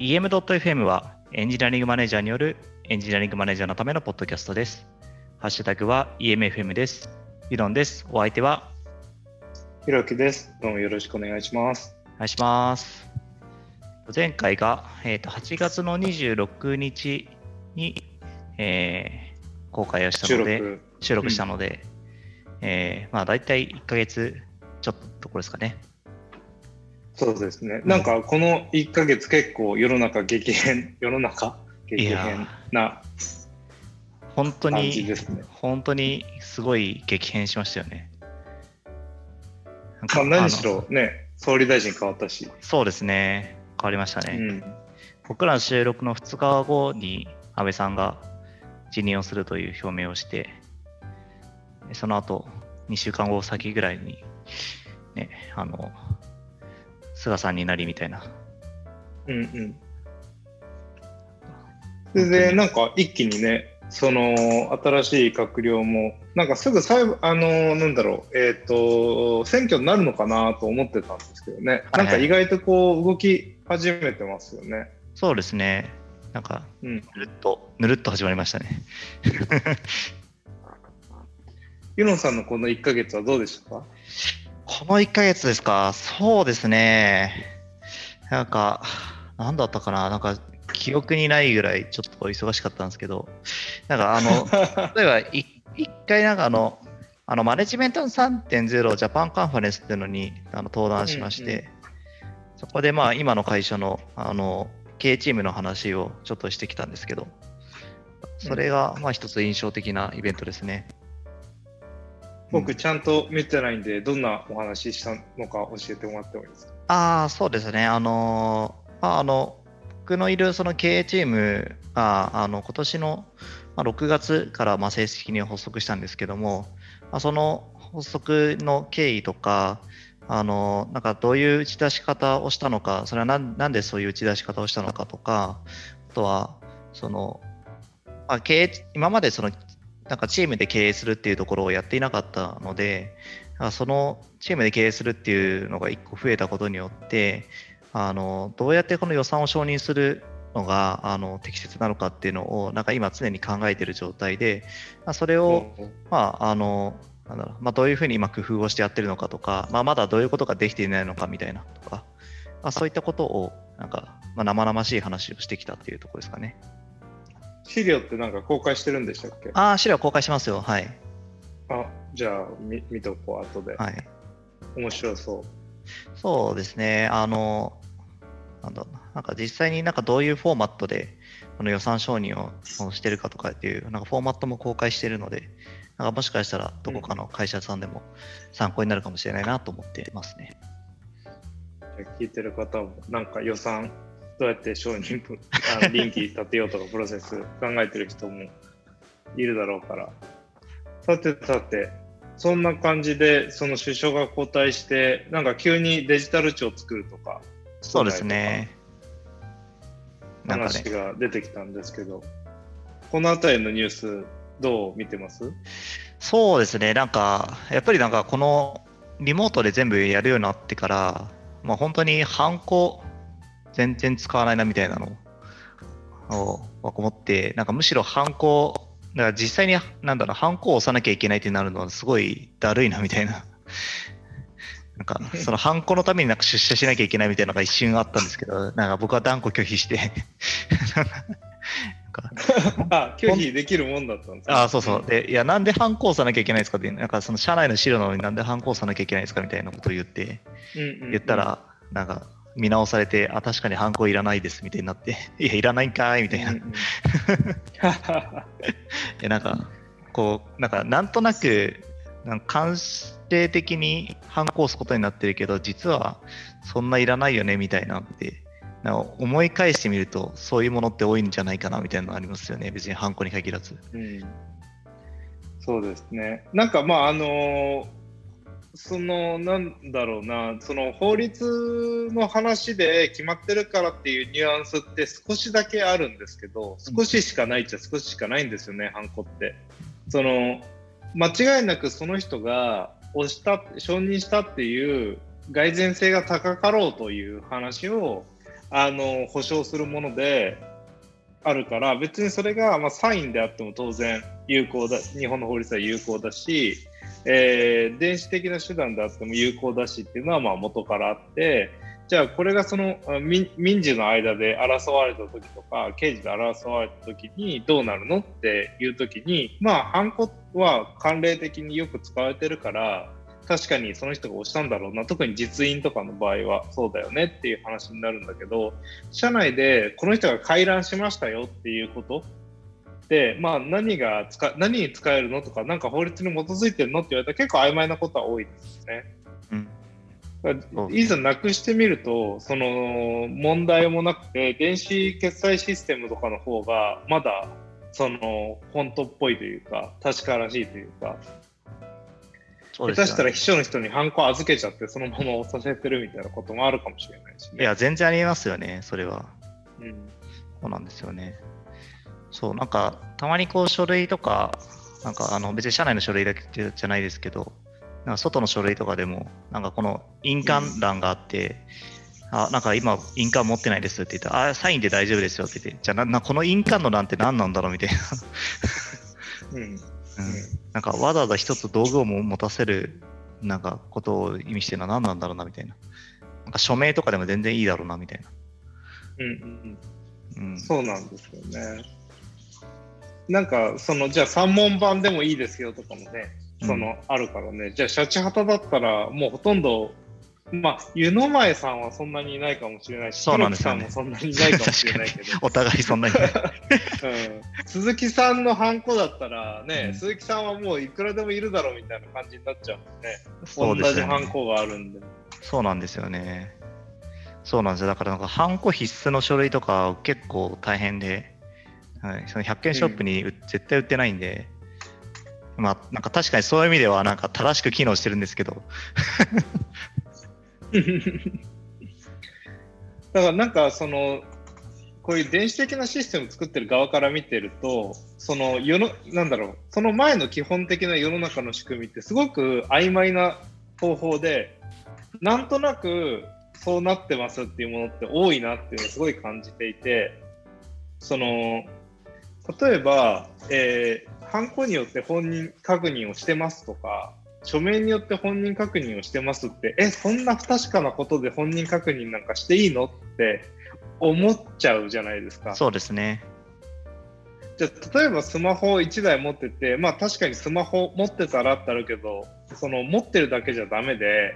EM.FM はエンジニアリングマネージャーによるエンジニアリングマネージャーのためのポッドキャストです。ハッシュタグは EMFM です。理論です。お相手はひろきです。どうもよろしくお願いします。お願いします。前回が、えー、と8月の26日に、えー公開をした収ので、録。収録したので、えーまあ大体1ヶ月ちょっとところですかね。そうですね。なんかこの1ヶ月結構世の中激変、世の中激変な本当に。本当にすごい激変しましたよね。まあ、何しろね、総理大臣変わったし。そうですね、変わりましたね。うん。僕らの収録の2日後に安倍さんが辞任をするという表明をして、でその後2週間後先ぐらいに、ね、あの、菅さんになりみたいな。うんうん。それで、なんか一気にね、その新しい閣僚も、なんかすぐ最後、あのなんだろう、えっ、と、選挙になるのかなと思ってたんですけどね、はいなんか意外とこう動き始めてますよね。そうですね、なんか、うん。ぬるっと、ぬるっと始まりましたね。ユノさんのこの1ヶ月はどうでしたか？この1ヶ月ですか、そうですね。なんか、なんだったかな、なんか、記憶にないぐらいちょっと忙しかったんですけど、なんかあの、例えばい一回なんかあの、あのマネジメントの3.0ジャパンカンファレンスっていうのにあの登壇しまして、うんうんそこでまあ今の会社のあの経営チームの話をちょっとしてきたんですけど、それがまあ一つ印象的なイベントですね。僕ちゃんと見てないんで、どんなお話ししたのか教えてもらってもいいですか？ああ、そうですね。あのー、まあ、あの、僕のいるその経営チームが、あの、今年のまあ6月からまあ正式に発足したんですけども、まあ、その発足の経緯とか、あの、なんかどういう打ち出し方をしたのか、それはなんなんでそういう打ち出し方をしたのかとか、あとは、その、まあ、経営、今までその、なんかチームで経営するっていうところをやっていなかったので、そのチームで経営するっていうのが1個増えたことによって、あのどうやってこの予算を承認するのがあの適切なのかっていうのをなんか今常に考えている状態で、まあ、それを、まああのなんだろうまあ、どういうふうに今工夫をしてやってるのかとか、まあ、まだどういうことができていないのかみたいなとか、まあ、そういったことをなんか、まあ、生々しい話をしてきたっていうところですかね。資料ってなんか公開してるんでしたっけ？ああ、資料公開しますよ。はい。あじゃあ見見とこう、後で。はい。面白そう。そうですね。あの、なんだな、なんか実際になんかどういうフォーマットでこの予算承認をしてるかとかっていう、なんかフォーマットも公開してるので、なんかもしかしたらどこかの会社さんでも参考になるかもしれないなと思ってますね。じゃあ聞いてる方も、なんか予算、どうやって承認プ、あの臨機立てようとかプロセス考えてる人もいるだろうから。さてさて、そんな感じで、その首相が交代して、なんか急にデジタル庁を作るとか、そうですね。話ね、が出てきたんですけど、このあたりのニュース、どう見てます？そうですね。なんか、やっぱりなんかこのリモートで全部やるようになってから、まあ本当にハンコ全然使わないなみたいなのを思って、なんかむしろハンコ、だから実際になんだろう、ハンコを押さなきゃいけないってなるのはすごいだるいなみたいな。なんかそのハンコのためになんか出社しなきゃいけないみたいなのが一瞬あったんですけど、なんか僕は断固拒否して、あ、拒否できるもんだったんですねあそうそう。で、いや、なんで反抗さなきゃいけないんですかって、なんかその社内の資料なのになんで反抗さなきゃいけないんですかみたいなことを言って、うんうんうん言ったら、なんか見直されて、あ、確かに反抗いらないですみたいになって、いや、いらないんかいみたいな。いうんうん や、なんか、こう、なんか、なんとなく、なんか官邸的に反抗すことになってるけど、実はそんないらないよねみたいなって、な思い返してみると、そういうものって多いんじゃないかなみたいなのありますよね。別に反抗に限らず。うんそうですね。なんかまああのそのなんだろうなその法律の話で決まってるからっていうニュアンスって少しだけあるんですけど少ししかないっちゃ少ししかないんですよねハンコって。その間違いなくその人が押した承認したっていう蓋然性が高かろうという話をあの保証するものであるから別にそれが、まあ、サインであっても当然有効だ日本の法律は有効だし、えー、電子的な手段であっても有効だしっていうのはまあ元からあってじゃあこれがその民事の間で争われた時とか刑事で争われた時にどうなるのっていう時にまあハンコは慣例的によく使われてるから確かにその人が押したんだろうな。特に実印とかの場合はそうだよねっていう話になるんだけど社内でこの人が回覧しましたよっていうこと、まあ、何が使何に使えるのとか何か法律に基づいてるのって言われたら結構曖昧なことは多いですね。うん、いざなくしてみるとその問題もなくて電子決済システムとかの方がまだその本当っぽいというか確からしいというか下手したら秘書の人にハンコ預けちゃってそのまま押させてるみたいなこともあるかもしれないし、ね、いや全然ありますよねそれは、うん、そうなんですよねそうなんかたまにこう書類とかなんかあの別に社内の書類だけじゃないですけどなんか外の書類とかでもなんかこの印鑑欄があって、うん、あなんか今印鑑持ってないですって言ったらあサインで大丈夫ですよって言ってじゃあなこの印鑑の欄って何なんだろうみたいなうんうん、なんかわざわざ一つ道具を持たせるなんかことを意味してるのは何なんだろうなみたいな。なんか署名とかでも全然いいだろうなみたいな。うんうん、うん、そうなんですよね。なんかそのじゃあ三問版でもいいですよとかもね、その、あるからね、じゃあシャチハタだったらもうほとんどまあ、湯の前さんはそんなにいないかもしれないし、そうなんですよ、ね、さんもそんなにいないかもしれないけど。お互いそんなに、うん、鈴木さんのハンコだったらね、うん、鈴木さんはもういくらでもいるだろうみたいな感じになっちゃうもんね。そうですね同じハンコがあるんで。そうなんですよね。そうなんですよ。だからなんかハンコ必須の書類とか結構大変で、はい、その100件ショップに、絶対売ってないんで、まあなんか確かにそういう意味ではなんか正しく機能してるんですけど。だからなんかそのこういう電子的なシステムを作ってる側から見てるとその世のなんだろうその前の基本的な世の中の仕組みってすごく曖昧な方法でなんとなくそうなってますっていうものって多いなっていうのをすごい感じていてその例えば、えー、ハンコによって本人確認をしてますとか書面によって本人確認をしてますって、え、そんな不確かなことで本人確認なんかしていいのって思っちゃうじゃないですか。そうですね。じゃあ例えばスマホ1台持ってて、まあ確かにスマホ持ってたらってあるけど、その持ってるだけじゃダメで、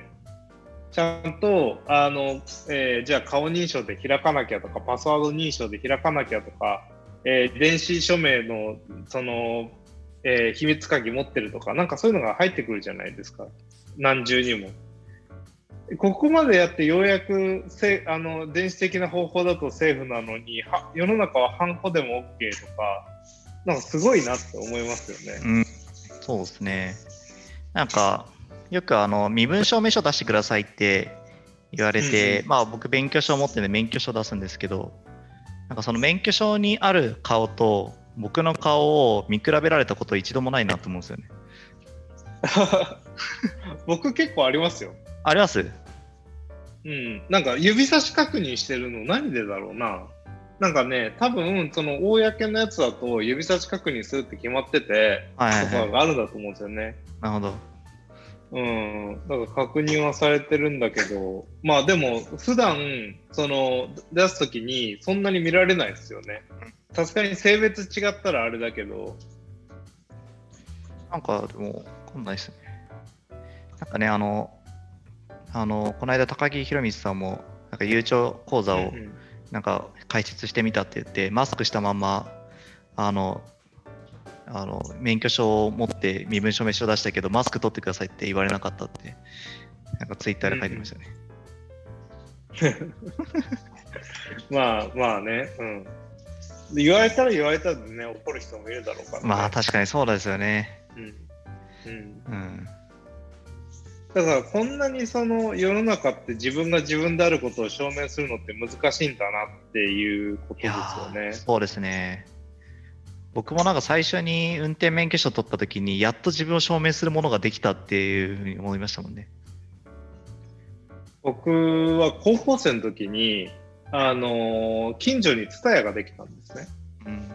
ちゃんと、あの、えー、じゃあ顔認証で開かなきゃとか、パスワード認証で開かなきゃとか、えー、電子署名の、その、えー、秘密鍵持ってるとか、なんかそういうのが入ってくるじゃないですか。何重にも。ここまでやってようやくせあの電子的な方法だとセーフなのには世の中はハンコでも OK とかなんかすごいなって思いますよね。うん、そうですね。なんかよくあの身分証明書出してくださいって言われて、うん、まあ僕免許証持ってね免許証出すんですけどなんかその免許証にある顔と僕の顔を見比べられたこと一度もないなと思うんですよね。僕結構ありますよ。あります？うん。なんか指差し確認してるの何でだろうな。なんかね、多分その公のやつだと指差し確認するって決まってて、はい、とかがあるんだと思うんですよね。なるほど。うん、だから確認はされてるんだけど、まあでも、普段その出すときにそんなに見られないですよね。さすがに性別違ったらあれだけど。なんかでも、こんないですね。なんかね、あの、あのこの間、高木宏光さんも、なんか、悠長講座をなんか解説してみたって言って、マスクしたまんま、あの、あの免許証を持って身分証明書出したけど、マスク取ってくださいって言われなかったって、なんかツイッターで書いてましたね。まあまあね、うん。言われたら言われたらね、怒る人もいるだろうから、ね、まあ確かにそうですよね。うん。うん。うん、だからこんなにその世の中って自分が自分であることを証明するのって難しいんだなっていうことですよね。そうですね。僕もなんか最初に運転免許証取った時にやっと自分を証明するものができたっていうふうに思いましたもんね。僕は高校生の時にあの近所に TSUTAYA ができたんですね。うん。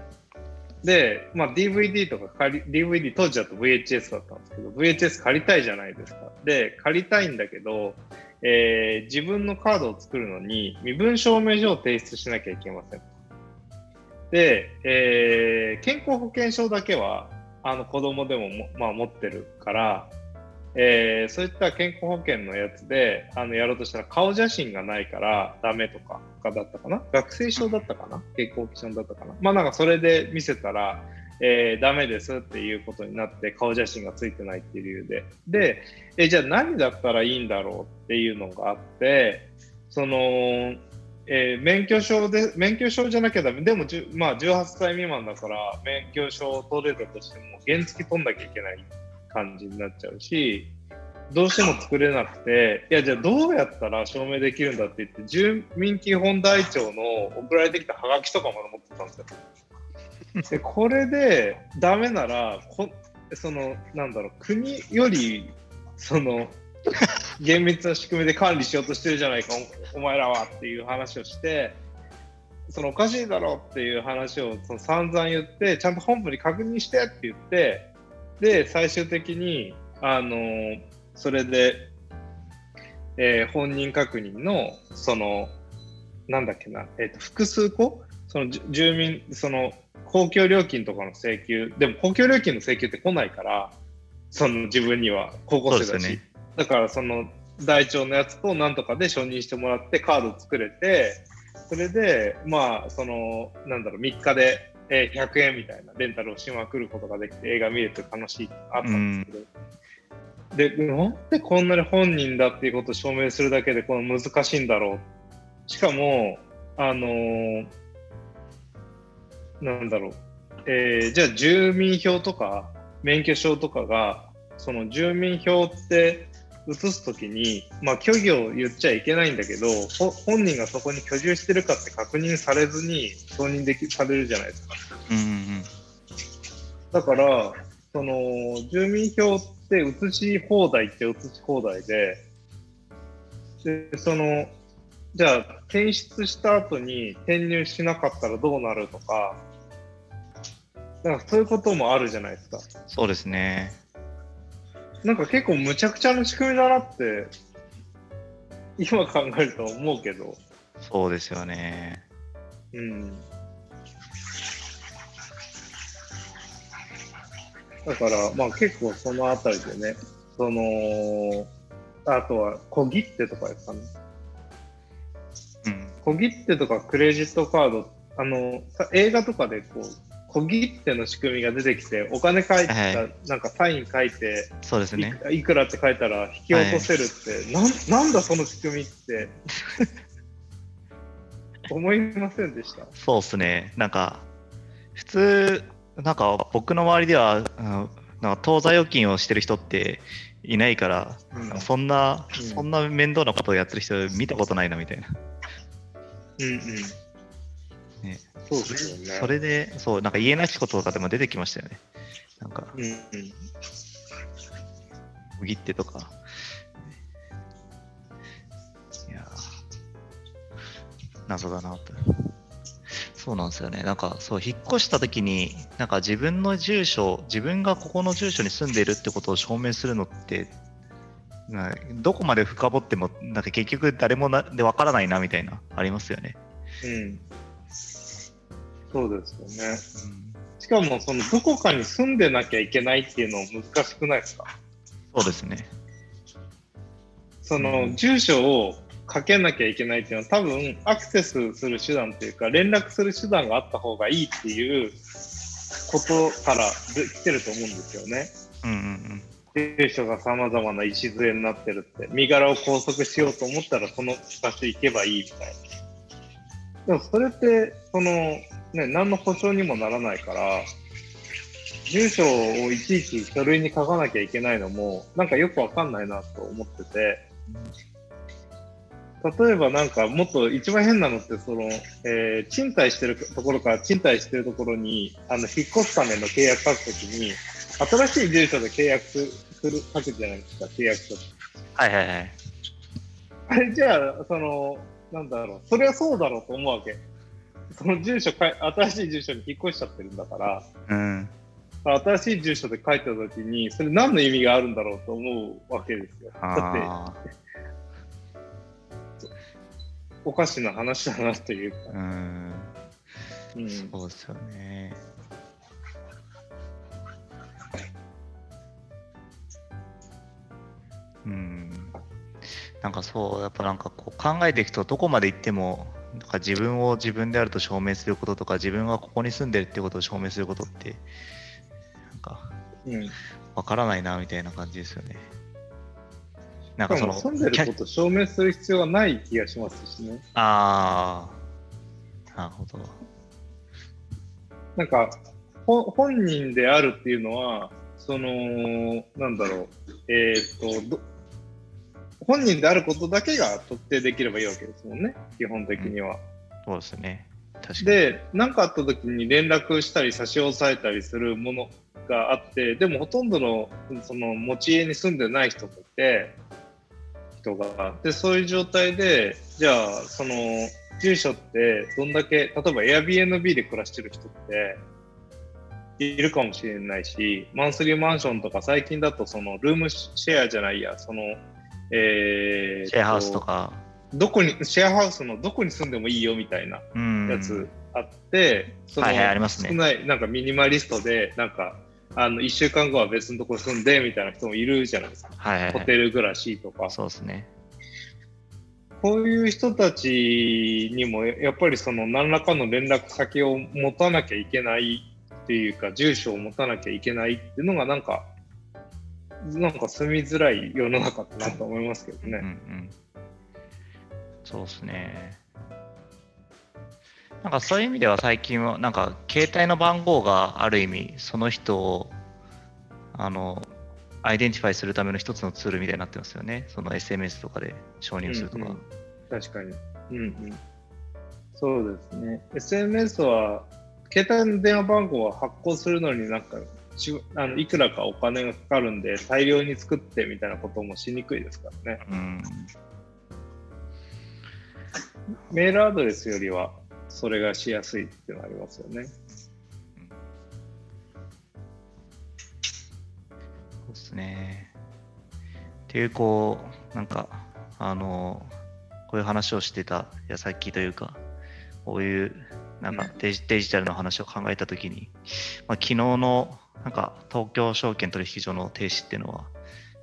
で、まあ、DVD とか借り、DVD 当時だと VHS だったんですけど、VHS 借りたいじゃないですか。で、借りたいんだけど、えー自分のカードを作るのに身分証明書を提出しなきゃいけません。で、えー健康保険証だけはあの子供でも、まあ、持ってるから、えーそういった健康保険のやつであのやろうとしたら顔写真がないからダメとかかだったかな？学生証だったかな？健康保険証だったかな？まあなんかそれで見せたら、えーダメですっていうことになって顔写真がついてないっていう理由で。でえじゃあ何だったらいいんだろうっていうのがあってその、えー免許証で免許証じゃなきゃダメでも、じゅまあ、18歳未満だから免許証を取れたとしても原付取んなきゃいけない感じになっちゃうしどうしても作れなくていやじゃあどうやったら証明できるんだって言って住民基本台帳の送られてきたハガキとかまで持ってたんですよ。でこれでダメならこそのなんだろう国よりその厳密な仕組みで管理しようとしてるじゃないかお前らはっていう話をしてそのおかしいだろうっていう話をその散々言ってちゃんと本部に確認してって言ってで最終的にあのそれで、えー本人確認のそのなんだっけな、えー、と複数個？その住民その公共料金とかの請求でも公共料金の請求って来ないからその自分には高校生だし、そうですよね。だからその台帳のやつとなんとかで承認してもらってカード作れてそれでまあそのなんだろう3日で、えー100円みたいなレンタルをしまくることができて映画見れて楽しいってあったんですけど、でなんでこんなに本人だっていうことを証明するだけでこの難しいんだろう。しかもあのーなんだろう、えーじゃあ住民票とか免許証とかがその住民票って移すときに、まあ、虚偽を言っちゃいけないんだけどほ本人がそこに居住してるかって確認されずに承認できされるじゃないですか。うんうんだから、その住民票って移し放題って移し放題で、でそのじゃあ、転出した後に転入しなかったらどうなるとか、なんかそういうこともあるじゃないですか。そうですね。なんか結構むちゃくちゃな仕組みだなって、今考えると思うけど、そうですよね。うん。だから、まあ結構そのあたりでね、その、あとは小切手とかですかね。うん。小切手とかクレジットカード、あの、さ映画とかでこう、小切手の仕組みが出てきて、お金書いた、はいなんかサイン書いて、そうですね。いいくらって書いたら引き落とせるって、なんなんだその仕組みって 思いませんでした？そうですね。なんか、普通、なんか僕の周りでは、うんなんか当座預金をしてる人っていないから、うんそんな、うんそんな面倒なことをやってる人見たことないなみたいな。うんうん。ねそうですよね。それで、そう、なんか言えないこととかでも出てきましたよね。なんか、うんうん。小切手とか。いやー謎だなと。そうなんですよね。なんか、そう、引っ越した時に、なんか自分の住所、自分がここの住所に住んでいるってことを証明するのって、などこまで深掘っても、なんか結局誰もなでわからないなみたいな、ありますよね。うん。そうですよね。しかも、そのどこかに住んでなきゃいけないっていうの難しくないですか？そうですね。そうのん住所をかけなきゃいけないっていうのは多分アクセスする手段っていうか連絡する手段があった方がいいっていうことからで来てると思うんですよね。うんうん住所がさまざまな礎になってるって身柄を拘束しようと思ったらその場所行けばいいみたいな。でもそれってその、ね、何の保証にもならないから住所をいちいち書類に書かなきゃいけないのもなんかよくわかんないなと思ってて例えばなんかもっと一番変なのってその、えー賃貸してるところから賃貸してるところにあの引っ越すための契約書くときに新しい住所で契約する書くじゃないですか契約書はいはいはい。あれじゃあそのなんだろう、それはそうだろうと思うわけ。その住所かい、新しい住所に引っ越しちゃってるんだから、うん。新しい住所で書いたときに、それ何の意味があるんだろうと思うわけですよ。だって、あおかしな話だなというか。あ。うん。うん、そうですよね。うん。なんかそう、やっぱなんかこう考えていくと、どこまで行っても、なんか自分を自分であると証明することとか、自分がここに住んでるってことを証明することって、なんかうん。わからないなみたいな感じですよね。なんしかかその、も住んでることを証明する必要はない気がしますしね。ああ、なるほど。なんか、ほ本人であるっていうのは、その、なんだろう、えーっとど、本人であることだけが特定できればいいわけですもんね、基本的には。そうですね。確かに。で、何かあった時に連絡したり差し押さえたりするものがあって、でもほとんどのその持ち家に住んでない人もいて、人が。で、そういう状態で、じゃあ、その、住所ってどんだけ、例えば Airbnb で暮らしてる人って、いるかもしれないし、マンスリーマンションとか最近だとそのルームシェアじゃないや、その、えシェアハウスとか。どこに、シェアハウスのどこに住んでもいいよみたいなうん。やつあって、そのはいはいありますね少ない、なんかミニマリストで、なんか、あの1週間後は別のところ住んでみたいな人もいるじゃないですか。はいはい、はい。ホテル暮らしとか。そうですね。こういう人たちにも、やっぱりその何らかの連絡先を持たなきゃいけないっていうか、住所を持たなきゃいけないっていうのが、なんか、なんか住みづらい世の中だなと思いますけどうんうね。ん。そうですね。なんかそういう意味では最近は、なんか携帯の番号がある意味、その人を、あの、 identify するための一つのツールみたいになってますよね。その SMS とかで承認するとか。うんうん確かに。うんうん。そうですね。SMS は、携帯の電話番号は発行するのになんか、しあのいくらかお金がかかるんで、大量に作ってみたいなこともしにくいですからね。うん。メールアドレスよりは、それがしやすいっていうのはありますよね。そうですね。っていう、こう、なんか、あの、こういう話をしてた矢先というか、こういう、なんかデジデジタルの話を考えたときに、まあ、昨日の、なんか、東京証券取引所の停止っていうのは、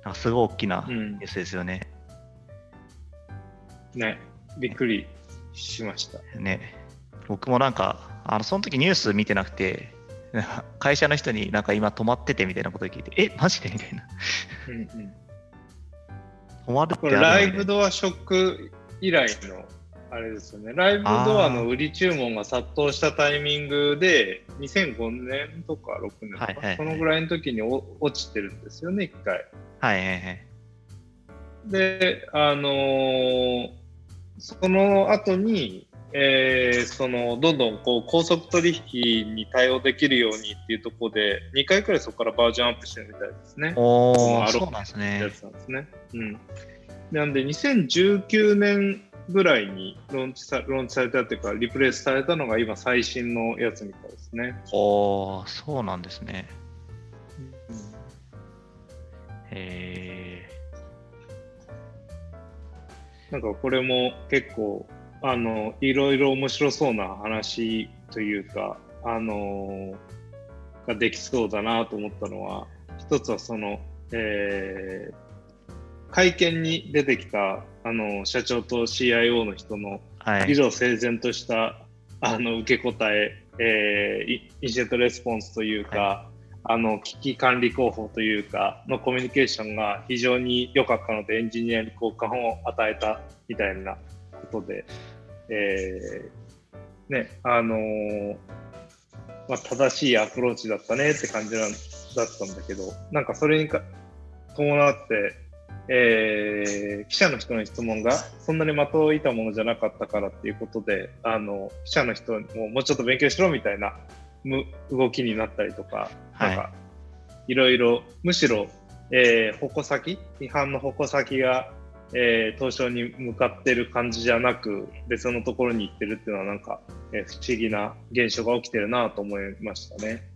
なんかすごい大きなうんニュースですよね。ね。びっくりしました。ね。僕もなんか、あの、その時ニュース見てなくて、会社の人になんか今止まっててみたいなことを聞いて、え、マジで？みたいな。うんうん、止まるってこれ、ライあるのみたいなブドアショック以来の、あれですよね。ライブドアの売り注文が殺到したタイミングで、2005年とか6年とか、はいはいはいそのぐらいの時にお落ちてるんですよね、一回。はいはいはい。で、あのーその後に、えーそのどんどんこう高速取引に対応できるようにっていうところで、2回くらいそこからバージョンアップしてるみたいですね。おー、そのアロそうなんですねや。つなんですね。うん。なんで、2019年ぐらいにローンチさローンチされたっていうか、リプレイスされたのが今最新のやつみたいですね。おー、そうなんですね。へなんかこれも結構、あの、いろいろ面白そうな話というか、あのができそうだなと思ったのは、一つはその、えー会見に出てきた、あの、社長と CIO の人の。理路整然としたあの受け答ええーイインシデントレスポンスというか、あの危機管理広報というかのコミュニケーションが非常に良かったのでエンジニアに好感を与えたみたいなことで、えーねあのーまあ、正しいアプローチだったねって感じなんだったんだけどなんかそれにか伴ってえー記者の人の質問がそんなに的を射たものじゃなかったからっていうことであの記者の人ももうちょっと勉強しろみたいなむ動きになったりとか、はいなんかいろいろむしろ、えー矛先批判の矛先が、えー、東証に向かってる感じじゃなく別のところに行ってるっていうのはなんか、えー、不思議な現象が起きてるなと思いましたね。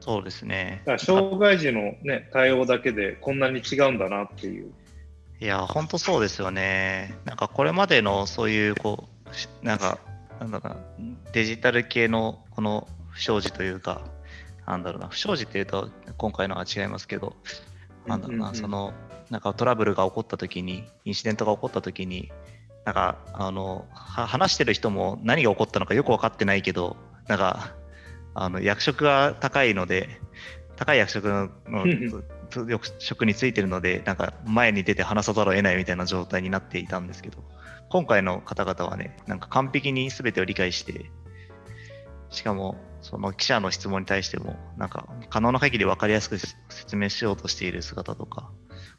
そうですね。だから障害児の、ね、対応だけでこんなに違うんだなっていう。いや、本当そうですよね。なんかこれまでのそういうこうなんかなんだろうなデジタル系のこの不祥事というか、なんだろうな不祥事っていうと今回のは違いますけど、なんだろうな、そのなんかトラブルが起こった時に、インシデントが起こった時に、なんかあの話してる人も何が起こったのかよく分かってないけど、なんかあの役職が高いので、高い役職の職についてるので、なんか前に出て話さざるを得ないみたいな状態になっていたんですけど、今回の方々はね、なんか完璧に全てを理解して、しかもその記者の質問に対しても、なんか可能な限り分かりやすく説明しようとしている姿とか、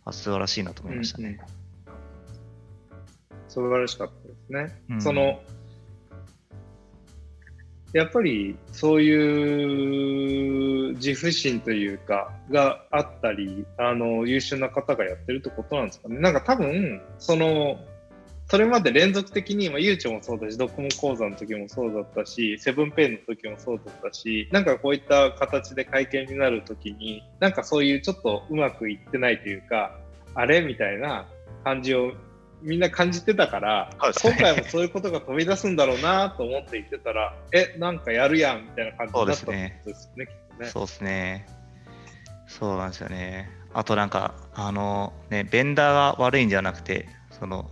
あ素晴らしいなと思いましたね。うん、素晴らしかったですね。うん、そのやっぱりそういう自負心というかがあったりあの優秀な方がやってるってことなんですかね。なんか多分そのそれまで連続的に、まあ、ゆうちょもそうだし、ドコモ講座の時もそうだったし、セブンペイの時もそうだったし、なんかこういった形で会見になる時に、なんかそういうちょっとうまくいってないというか、あれみたいな感じをみんな感じてたから、今回もそういうことが飛び出すんだろうなと思って言ってたら、え、なんかやるやんみたいな感じになったんですね、そうですね。そうなんですよね。あとなんか、あの、ね、ベンダーが悪いんじゃなくて、その、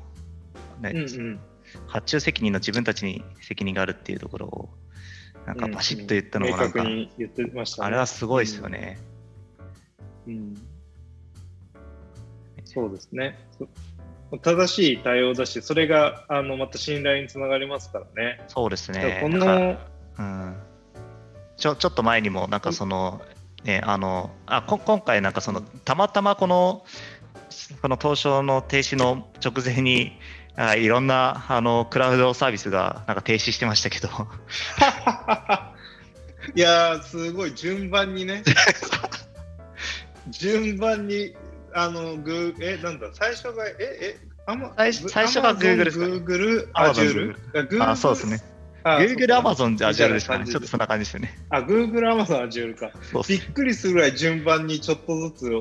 ね、うんうん、発注責任の自分たちに責任があるっていうところを、なんかバシッと言ったのもなんか、うんうんね、あれはすごいですよね。うん、うんそうですね。正しい対応だし、それがあのまた信頼につながりますからね。そうですね。このうん、ちょちょっと前にも、なんかその、ね、あのあこ今回、なんかそのたまたまこのこの東証の停止の直前に、あいろんなあのクラウドサービスがなんか停止してましたけど いやすごい順番にね 順番にあの、グえ、なんだ、最初が、え、え、あま、最最初が Google ですか Google、Azure。あ、そうですね。Google、Amazon、Azure ですかね。ちょっとそんな感じですよね。あ、Google、Amazon、Azure か。びっくりするぐらい順番にちょっとずつ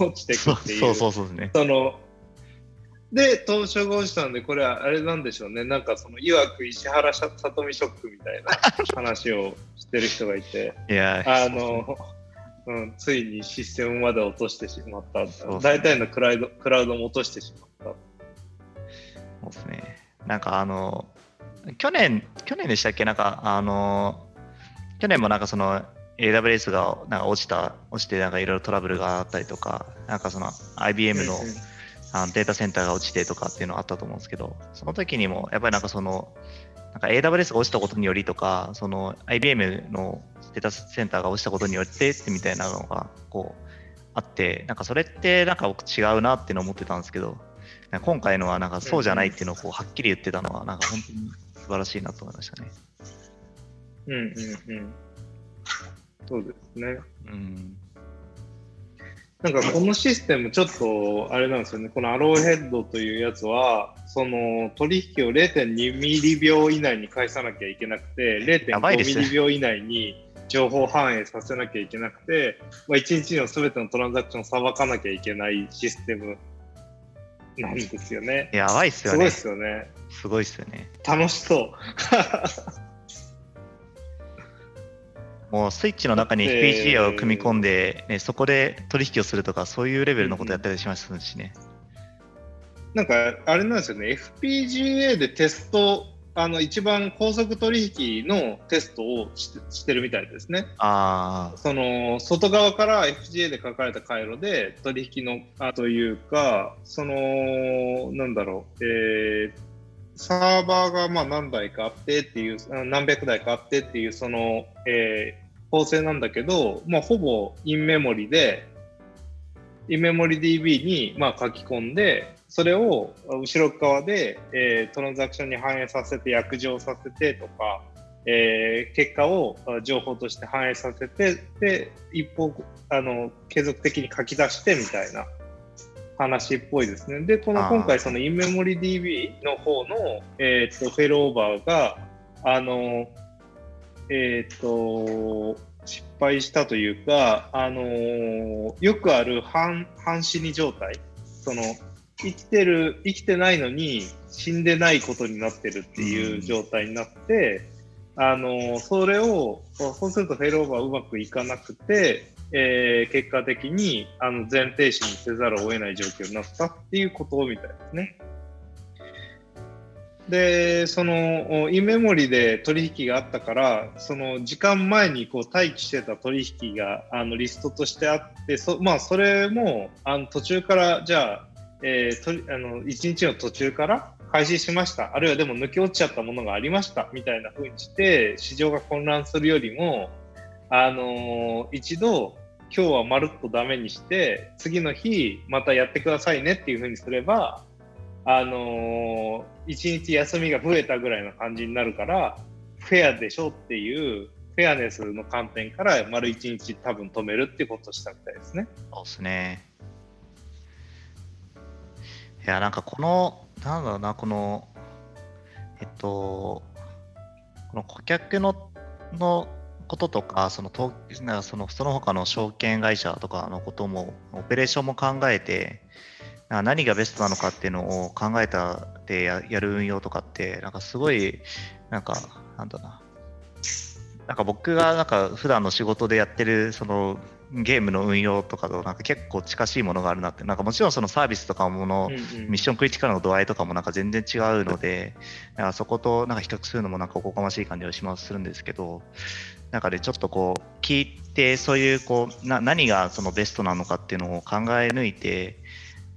落ちていくっていう。そうそうそうですね。そので、東証が落ちたんで、これはあれなんでしょうね。なんかその、いわく石原さとみショックみたいな話をしてる人がいて。いや、あの、うん、ついにシステムまで落としてしまった。大体のクラウドクラウドも落としてしまった。そうですね。なんかあの、去年、去年でしたっけ？なんかあの、去年もなんかその AWS がなんか落ちた、落ちてなんかいろいろトラブルがあったりとか、なんかその IBM のあのデータセンターが落ちてとかっていうのがあったと思うんですけど、その時にもやっぱりなんかその、なんか AWS が落ちたことによりとか、その IBM のデータセンターが落ちたことによってってみたいなのがこうあって、なんかそれってなんか僕違うなっていうのを思ってたんですけど、今回のはなんかそうじゃないっていうのをこうはっきり言ってたのは、なんか本当に素晴らしいなと思いましたね。うんうんうん。そうですね。うんなんかこのシステムちょっとあれなんですよね、このアローヘッドというやつは、その取引を0.2ミリ秒以内に返さなきゃいけなくて、0.5ミリ秒以内に情報反映させなきゃいけなくて、まあ、1日のすべてのトランザクションをさばかなきゃいけないシステムなんですよね。やばいっすよね。すごいっすよね。すごいっすよね。楽しそう。もうスイッチの中に FPGA を組み込んで、ね、そこで取引をするとか、そういうレベルのことやったりしますしね。なんか、あれなんですよね、FPGA でテスト、あの一番高速取引のテストをしてるみたいですね。あその外側から FPGA で書かれた回路で取引のあというか、そのなんだろう、えー、サーバーがまあ何台かあってっていう、何百台かあってっていう、その、え構成なんだけど、まあ、ほぼインメモリで、インメモリ DB にまあ書き込んで、それを後ろ側で、えー、トランザクションに反映させて、約定させてとか、えー、結果を情報として反映させて、で、一方、あの、継続的に書き出してみたいな話っぽいですね。で、この今回、そのインメモリ DB の方の、えー、とフェルオーバーが、あの、えっ、と、失敗したというか、あのよくある半半死に状態、その生きてる、生きてないのに死んでないことになってるっていう状態になって、あのそれを、そうするとフェルオーバーうまくいかなくて、えー、結果的にあの全停止にせざるを得ない状況になったっていうことみたいですね。で、そのインメモリで取引があったから、その時間前にこう待機してた取引があのリストとしてあって、そまあ、それもあの途中から、じゃあ、えー、とあの1日の途中から開始しました、あるいはでも抜け落ちちゃったものがありましたみたいな風にして、市場が混乱するよりも、あのー、一度、今日はまるっとダメにして、次の日またやってくださいねっていう風にすれば、あのー、1日休みが増えたぐらいの感じになるから、フェアでしょっていう、フェアネスの観点から丸1日多分止めるってことをしたみたいですね。そうですね。いや、なんかこのなんだろうな、この、えっと、この顧客ののこととか、そのなそのその他の証券会社とかのことも、オペレーションも考えて、何がベストなのかっていうのを考えたでややる運用とかって、なんかすごい、なんか、なんだな、なんか僕がなんか普段の仕事でやってるそのゲームの運用とかとなんか結構近しいものがあるなって。なんかもちろんそのサービスとかもの、ミッションクリティカルの度合いとかもなんか全然違うので、なんかそことなんか比較するのもなんかおこがましい感じはしますするんですけどなんかでちょっとこう聞いてそういうこうな何がそのベストなのかっていうのを考え抜いて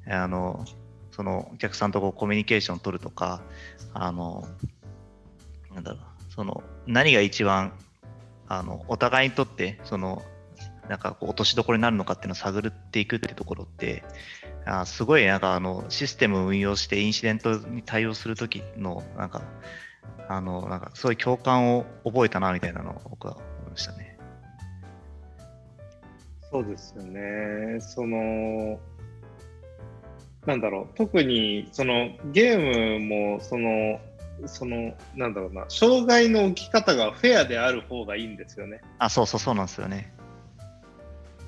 あのそのお客さんとこうコミュニケーションを取るとかあのなんだろうその何が一番あのお互いにとってそのなんかこう落としどころになるのかっていうのを探っていくってところってあすごいなんかあのシステムを運用してインシデントに対応するときのなんかあのなんかそういう共感を覚えたなみたいなのを僕は思いましたね。そうですよね。そのなんだろう特にそのゲームもそのそのなんだろうな障害の起き方がフェアである方がいいんですよね。あそうそうそうなんですよね。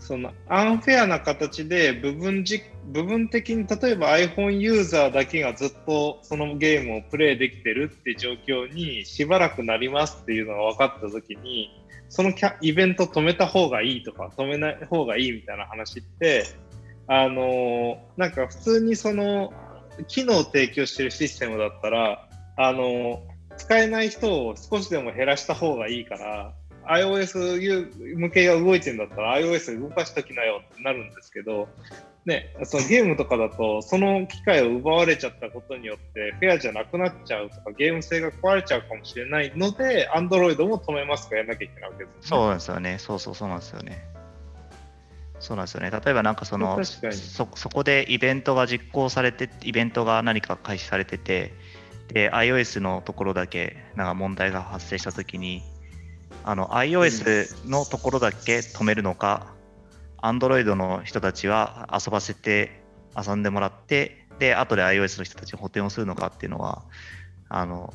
そのアンフェアな形で部分じ部分的に例えば iPhone ユーザーだけがずっとそのゲームをプレイできてるって状況にしばらくなりますっていうのが分かった時にそのキャイベント止めた方がいいとか止めない方がいいみたいな話ってあのなんか普通にその機能を提供してるシステムだったらあの使えない人を少しでも減らした方がいいから iOS 向けが動いてるんだったら iOS 動かしときなよってなるんですけど、ね、そのゲームとかだとその機会を奪われちゃったことによってフェアじゃなくなっちゃうとかゲーム性が壊れちゃうかもしれないので Android も止めますかやらなきゃいけないわけです、ね、そうなんですよね。そうそうそうなんですよね。そうなんですよね。例えばなんかそのそそこでイベントが実行されてイベントが何か開始されててで iOS のところだけなんか問題が発生したときにあの iOS のところだけ止めるのか、Android の人たちは遊ばせて遊んでもらって、で、後で iOS の人たちに補填をするのかっていうのは、あの、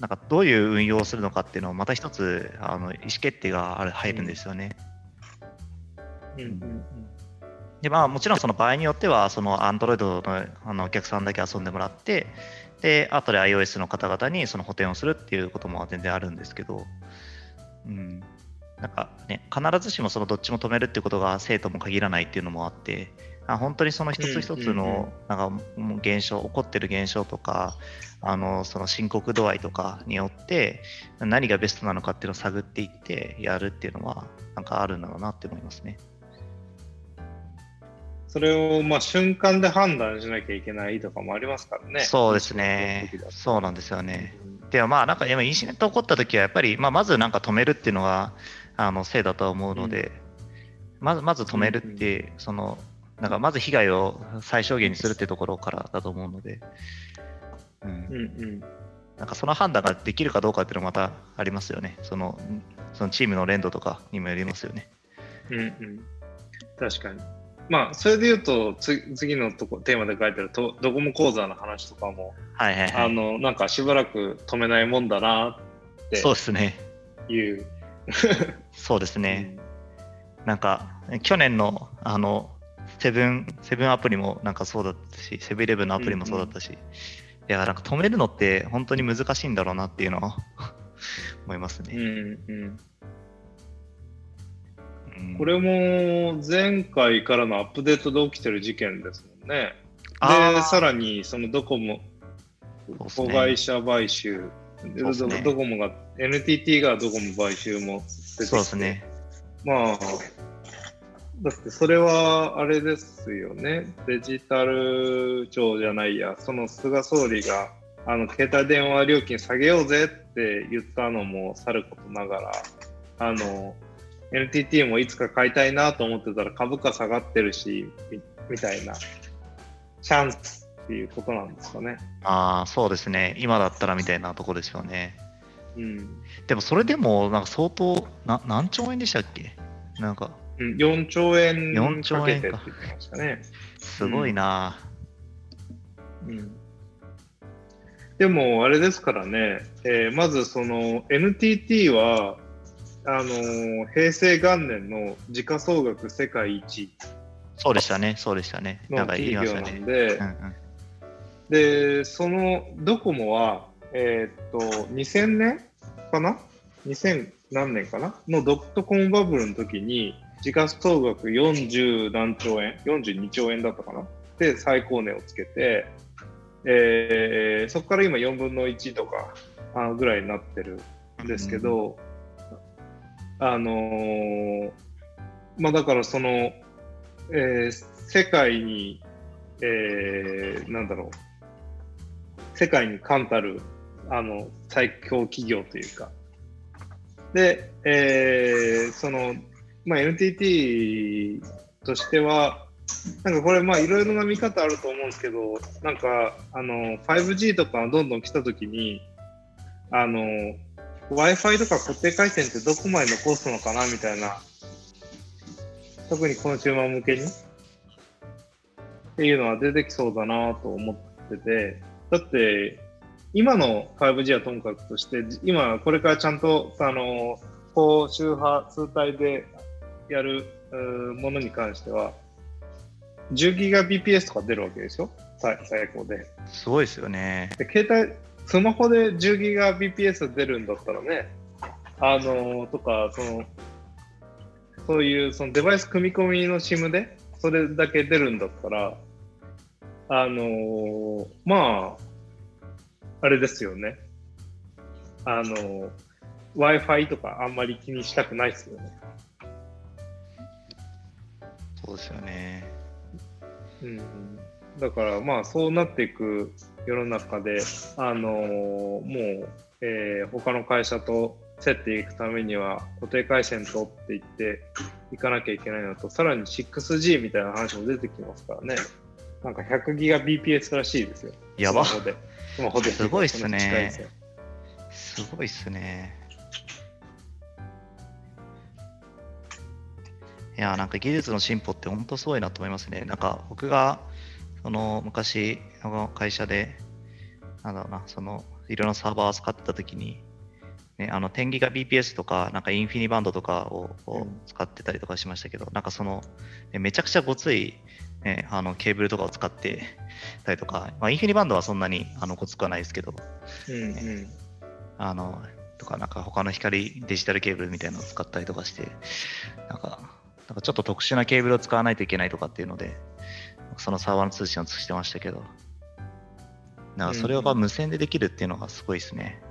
なんかどういう運用をするのかっていうのは、また一つあの意思決定がある入るんですよね。うん。うんうんでまあ、もちろんその場合によっては、その Android のあのお客さんだけ遊んでもらって、で、後で iOS の方々にその補填をするっていうことも全然あるんですけど、うん、なんかね、必ずしもそのどっちも止めるっていうことが生徒も限らないっていうのもあって、あ本当にその一つ一つのなんか現象、起こってる現象とか、あのその深刻度合いとかによって何がベストなのかっていうのを探っていってやるっていうのはなんかあるんだろうなって思いますね。それをまあ瞬間で判断しなきゃいけないとかもありますからね。そうですね。そうなんですよね。でもまあなんかインシデント起こった時はやっぱり、まあ、まずなんか止めるっていうのがあのせいだとは思うので、うん、まずまず止めるって、うん、そのなんかまず被害を最小限にするっていうところからだと思うので、うん、うんうんなんかその判断ができるかどうかっていうのはまたありますよね。そのそのチームの連動とかにもよりますよね。うんうん。確かに。まあ、それで言うと、つ次のとこテーマで書いてるとドコモ講座の話とかも、はいはいはい。あの、なんかしばらく止めないもんだなってそうですね。いう。そうですね。なんか、去年の、あの、セブン、セブンアプリもなんかそうだったし、セブンイレブンのアプリもそうだったし、いや、なんか止めるのって本当に難しいんだろうなっていうのは 思いますね。うんうん。うん。これも前回からのアップデートで起きてる事件ですもんね。で、さらにそのドコモ、子会社買収、ね。ドコモが、NTT がドコモ買収も出てきて。そうですね。まあ、だってそれはあれですよね、デジタル庁じゃないや、その菅総理があの携帯電話料金下げようぜって言ったのもさることながら、あの NTT もいつか買いたいなと思ってたら株価下がってるし、みみたいなチャンスっていうことなんですかね。ああ、そうですね。今だったらみたいなとこですよね。うん、でもそれでも、なんか相当、な何兆円でしたっけ？なんか、うん4兆円4兆かけてって言ってましたね。すごいな、うんでも、あれですからね、えーまずその NTT は、あのー平成元年の時価総額世界一。そうでしたね、そうでしたね。なのんか言い企ましたね。業なんで、うんうん、で、そのドコモは、えーっと、2000年かな ?2000 何年かな？のドットコムバブルの時に、時価総額40何兆円、42兆円だったかな？で、最高値をつけて、えーそこから今4分の1とかあぐらいになってるんですけど、あのーまあだからその、えー世界に、えーなんだろう、世界に冠たるあの最強企業というか、で、えーその、まあ、NTT としては、なんかこれ、まあいろいろな見方あると思うんですけど、なんか、あの、5G とかどんどん来たときに、あの、Wi-Fi とか固定回線ってどこまで残すのかなみたいな、特にコンシューマー向けにっていうのは出てきそうだなと思ってて、だって、今の 5G はともかくとして、今これからちゃんと、あの、高周波数帯でやるものに関しては、10ギガ BPS とか出るわけですよ、最最高で。すごいですよね。で携帯、スマホで10ギガ BPS 出るんだったらね、あのとか、その、そういうそのデバイス組み込みの SIM でそれだけ出るんだったら、あのまあ、あれですよね。あの Wi-Fi とかあんまり気にしたくないですよね。そうですよね。うん、だからまあそうなっていく世の中で、あのもう、えー他の会社と競っていくためには固定回線取っていっていかなきゃいけないのとさらに 6G みたいな話も出てきますからね。なんか100ギガ BPS らしいですよ。やば。スマホで。スマホで。すごいっすね。すごいっすね。いや、なんか技術の進歩って本当すごいなと思いますね。なんか僕が、その昔の会社で、なんだろうな、そのいろんなサーバーを使ってた時に、ね、あの10ギガ BPS とか、なんかインフィニバンドとかををうん。使ってたりとかしましたけど、なんかその、ねめちゃくちゃごつい、ね、あのケーブルとかを使ってたりとか、まあ、インフィニバンドはそんなにあのごつくはないですけど、うんうん。あの、とか、なんか他の光デジタルケーブルみたいなのを使ったりとかして、なんか、なんかちょっと特殊なケーブルを使わないといけないとかっていうので、そのサーバーの通信をしてましたけど、なんかそれをまあ無線でできるっていうのがすごいですね。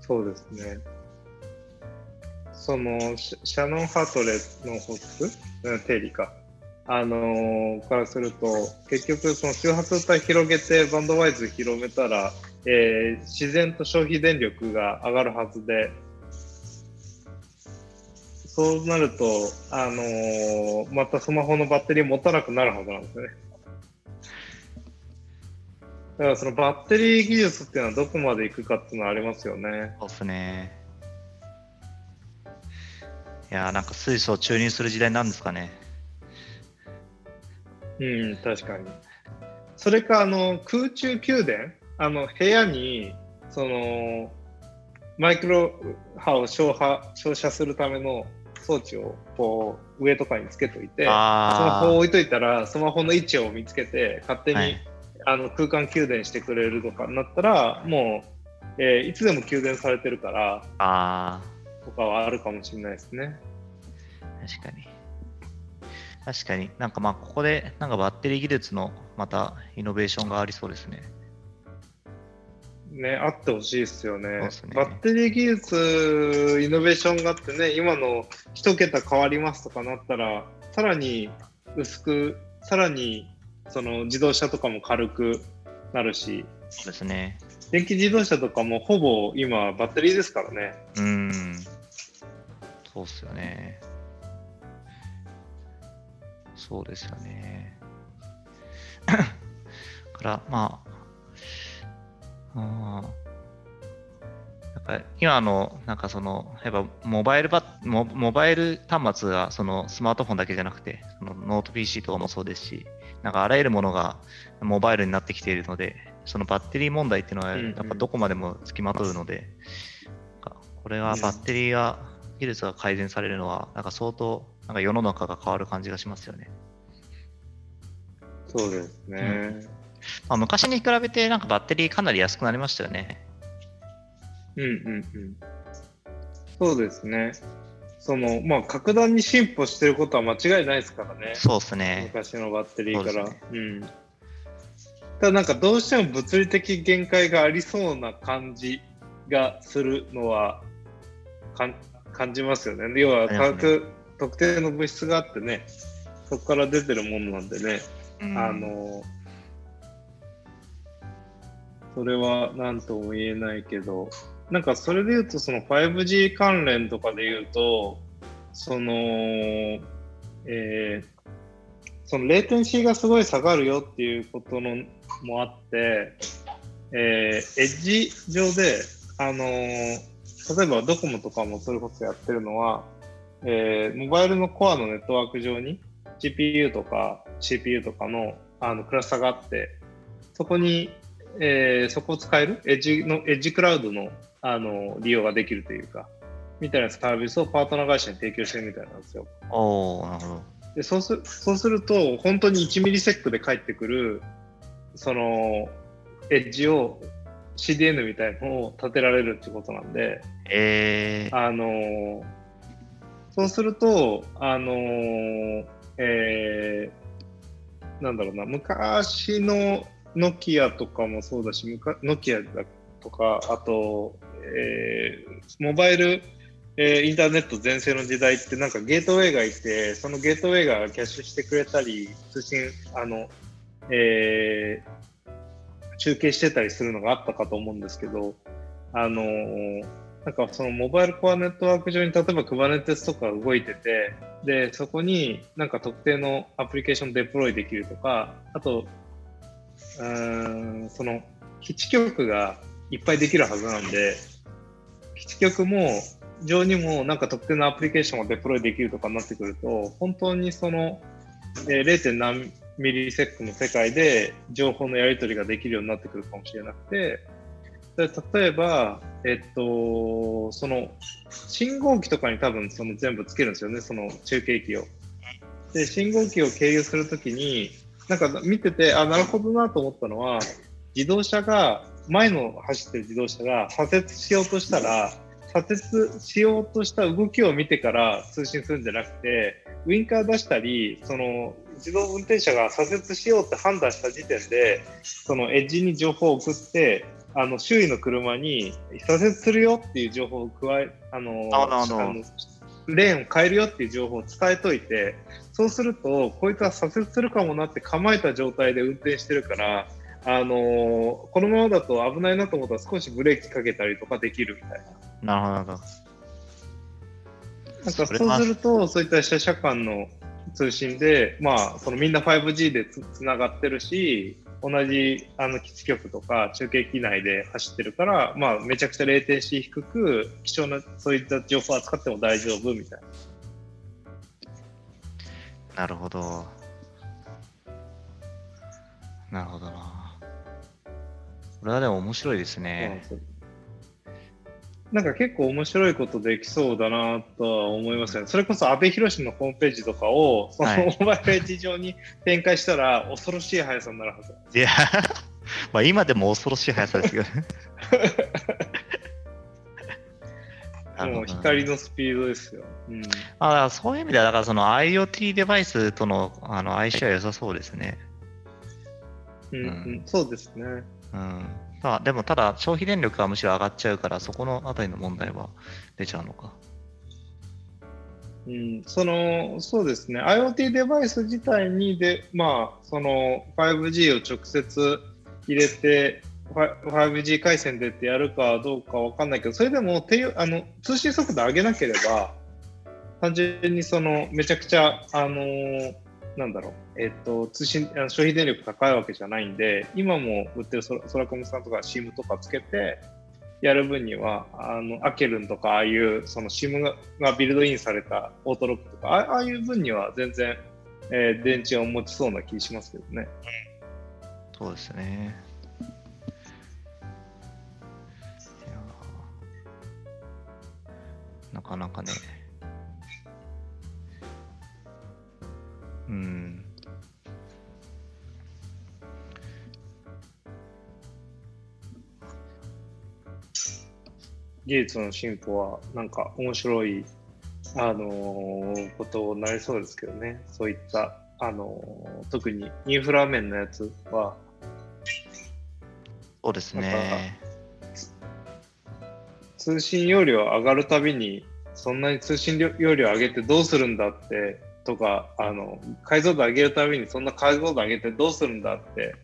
そうですね。そのシャシャノン・ハートレのホップ、うん定理か、あのーからすると、結局、その周波数帯広げてバンドワイズ広めたら、えー自然と消費電力が上がるはずで、そうなると、あのーまたスマホのバッテリー持たなくなるはずなんですよね。だからそのバッテリー技術っていうのはどこまでいくかっていうのはありますよね。そうですね。いやーなんか水素を注入する時代なんですかね。うん、確かに。それか、あの、空中宮殿？あの、部屋に、その、マイクロ波を照射照射するための装置をこう上とかにつけといて、スマホを置いといたら、スマホの位置を見つけて、勝手に、はいあの空間給電してくれるとかになったら、もう、えーいつでも給電されてるから、あとかはあるかもしれないですね。ー確かに。確かになんかまあここでなんかバッテリー技術のまたイノベーションがありそうですね。ね、あってほしいですよねねバッテリー技術、イノベーションがあってね、今の一桁変わりますとかなったら、さらに薄く、さらにその自動車とかも軽くなるし、そうですね。電気自動車とかもほぼ今バッテリーですからね。うーん。そうっすよね。そうですよね。から、まあ、やっぱり今の、なんかその、やっぱモバイルバッモモバイル端末がそのスマートフォンだけじゃなくて、そのノート PC とかもそうですし、なんかあらゆるものがモバイルになってきているので、そのバッテリー問題っていうのは、うんうんやっぱどこまでもつきまとうので、なんかこれはバッテリーが、技術が改善されるのは、なんか相当、なんか世の中が変わる感じがしますよね。そうですね。まあ、昔に比べて、なんかバッテリーかなり安くなりましたよね。うんうんうん。そうですね。その、まあ、格段に進歩してることは間違いないですからね。そうですね。昔のバッテリーから。そうですうん。ただなんかどうしても物理的限界がありそうな感じがするのはかん感じますよね。要は化学、特定の物質があってね、そこから出てるものなんでね、うんあの、それは何とも言えないけど、なんかそれで言うと、その 5G 関連とかで言うと、その、えーそのレイテンシーがすごい下がるよっていうことのもあって、えーエッジ上で、あのー例えばドコモとかもそれこそやってるのは、えーモバイルのコアのネットワーク上に GPU とか CPU とかのあのクラスターがあって、そこに、えーそこを使える？エッジのエッジクラウドのあの利用ができるというか、みたいなサービスをパートナー会社に提供してるみたいなんですよ。おー、なるほど。でそうすそうすると、本当に1ミリセックで返ってくる、その、エッジを CDN みたいなのを立てられるってことなんで、えー、あのーそうすると、あのーえーなんだろうな、昔のノキアとかもそうだし、ノキアだとか、あと、えーモバイル、えーインターネット全盛の時代ってなんかゲートウェイがいて、そのゲートウェイがキャッシュしてくれたり、通信、あの、えー中継してたりするのがあったかと思うんですけど、あのーなんかそのモバイルコアネットワーク上に例えば Kubernetes とか動いてて、で、そこになんか特定のアプリケーションデプロイできるとか、あと、うん、その基地局がいっぱいできるはずなんで、基地局も上にもなんか特定のアプリケーションがデプロイできるとかになってくると、本当にその、えー 0. 何ミリセックの世界で情報のやり取りができるようになってくるかもしれなくて、例えば、えっと、その信号機とかに多分その全部つけるんですよね、その中継機を。で、信号機を経由するときに、なんか見てて、あ、なるほどなと思ったのは、自動車が、前の走ってる自動車が左折しようとしたら、左折しようとした動きを見てから通信するんじゃなくて、ウインカー出したり、その自動運転車が左折しようって判断した時点で、そのエッジに情報を送って、あの周囲の車に左折するよっていう情報を加え、あのレーンを変えるよっていう情報を伝えといて、そうすると、こいつは左折するかもなって構えた状態で運転してるから、あのこのままだと危ないなと思ったら少しブレーキかけたりとかできるみたいな。なるほど、なんかそうすると、そういった車車間の通信で、まあ、そのみんな 5G でつつながってるし、同じあの基地局とか中継機内で走ってるから、まあ、めちゃくちゃレイテンシー低く、貴重なそういった情報を扱っても大丈夫みたいな。なるほど。なるほどな。これはでも面白いですね。なんか結構面白いことできそうだなとは思いますよね。それこそ阿部寛のホームページとかをそのモバイルページ上に展開したら恐ろしい速さになるはず。いや、まあ今でも恐ろしい速さですけどね。もう光のスピードですよ。うん、あそういう意味では、だからその IoT デバイスとのあの相性は良さそうですね。うん、うん、そうですね。うん、まあ、でもただ消費電力はむしろ上がっちゃうからそこのあたりの問題は出ちゃうのか。うん、そのそうですね IoT デバイス自体にでまあその 5G を直接入れて 5G 回線でってやるかどうかわかんないけどそれでもあの通信速度上げなければ単純にそのめちゃくちゃあのーなんだろう、えっ、と、通信、あの消費電力高いわけじゃないんで、今も売ってるソラコムさんとか SIM とかつけて、やる分には、あの、アケルンとか、ああいう、その SIM ががビルドインされたオートロックとか、ああいう分には全然、えー、電池を持ちそうな気しますけどね。そうですね。なかなかね。うん。技術の進歩はなんか面白い、あのー、ことになりそうですけどね。そういった、あのー、特にインフラ面のやつは。そうですね。通信容量上がるたびに、そんなに通信容量上げてどうするんだってとかあの解像度上げるためにそんな解像度上げてどうするんだって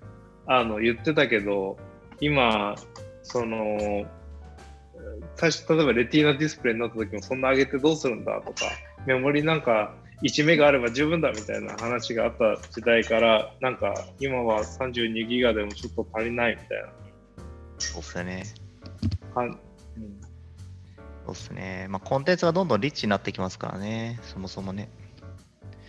あの言ってたけど今その最初例えばレティーナディスプレイになった時もそんな上げてどうするんだとかメモリなんか1メガあれば十分だみたいな話があった時代からなんか今は32ギガでもちょっと足りないみたいな。そうっすね。はうん、そうっすね。まあコンテンツがどんどんリッチになってきますからね、そもそもね。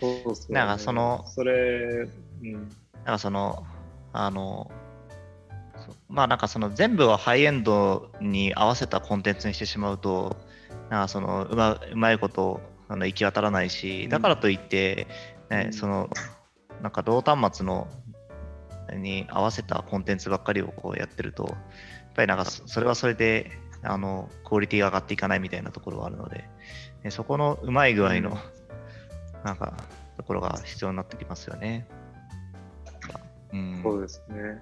そうすね。なんかその、それ、うん。なんかその、あの、まあなんかその全部をハイエンドに合わせたコンテンツにしてしまうと、なんかそのうまうまいことあの行き渡らないし、だからといって、ね、うん、そのなんか同端末のに合わせたコンテンツばっかりをこうやってると、やっぱりなんかそれはそれであのクオリティが上がっていかないみたいなところはあるので、そこのうまい具合の、なんか、ところが必要になってきますよね。うん、そうですね。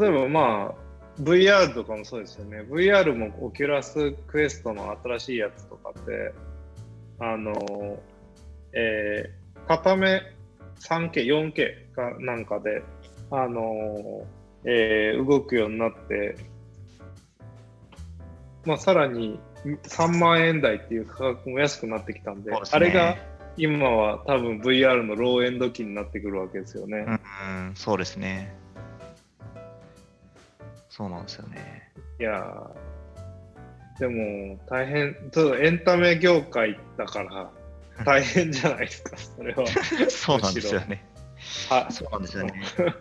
例えばまあ、VR とかもそうですよね。VR も Oculus Quest の新しいやつとかって、あの、えー、片目 3K、4K かなんかで、あの、えー、動くようになって、まあ、さらに3万円台っていう価格も安くなってきたんで、でね、あれが今は多分 VR のローエンド機になってくるわけですよね。うん、うん、そうですね。そうなんですよね。いやでも大変、ちょっとエンタメ業界だから大変じゃないですか、それは。そうなんですよね。はそうなんですよね。だか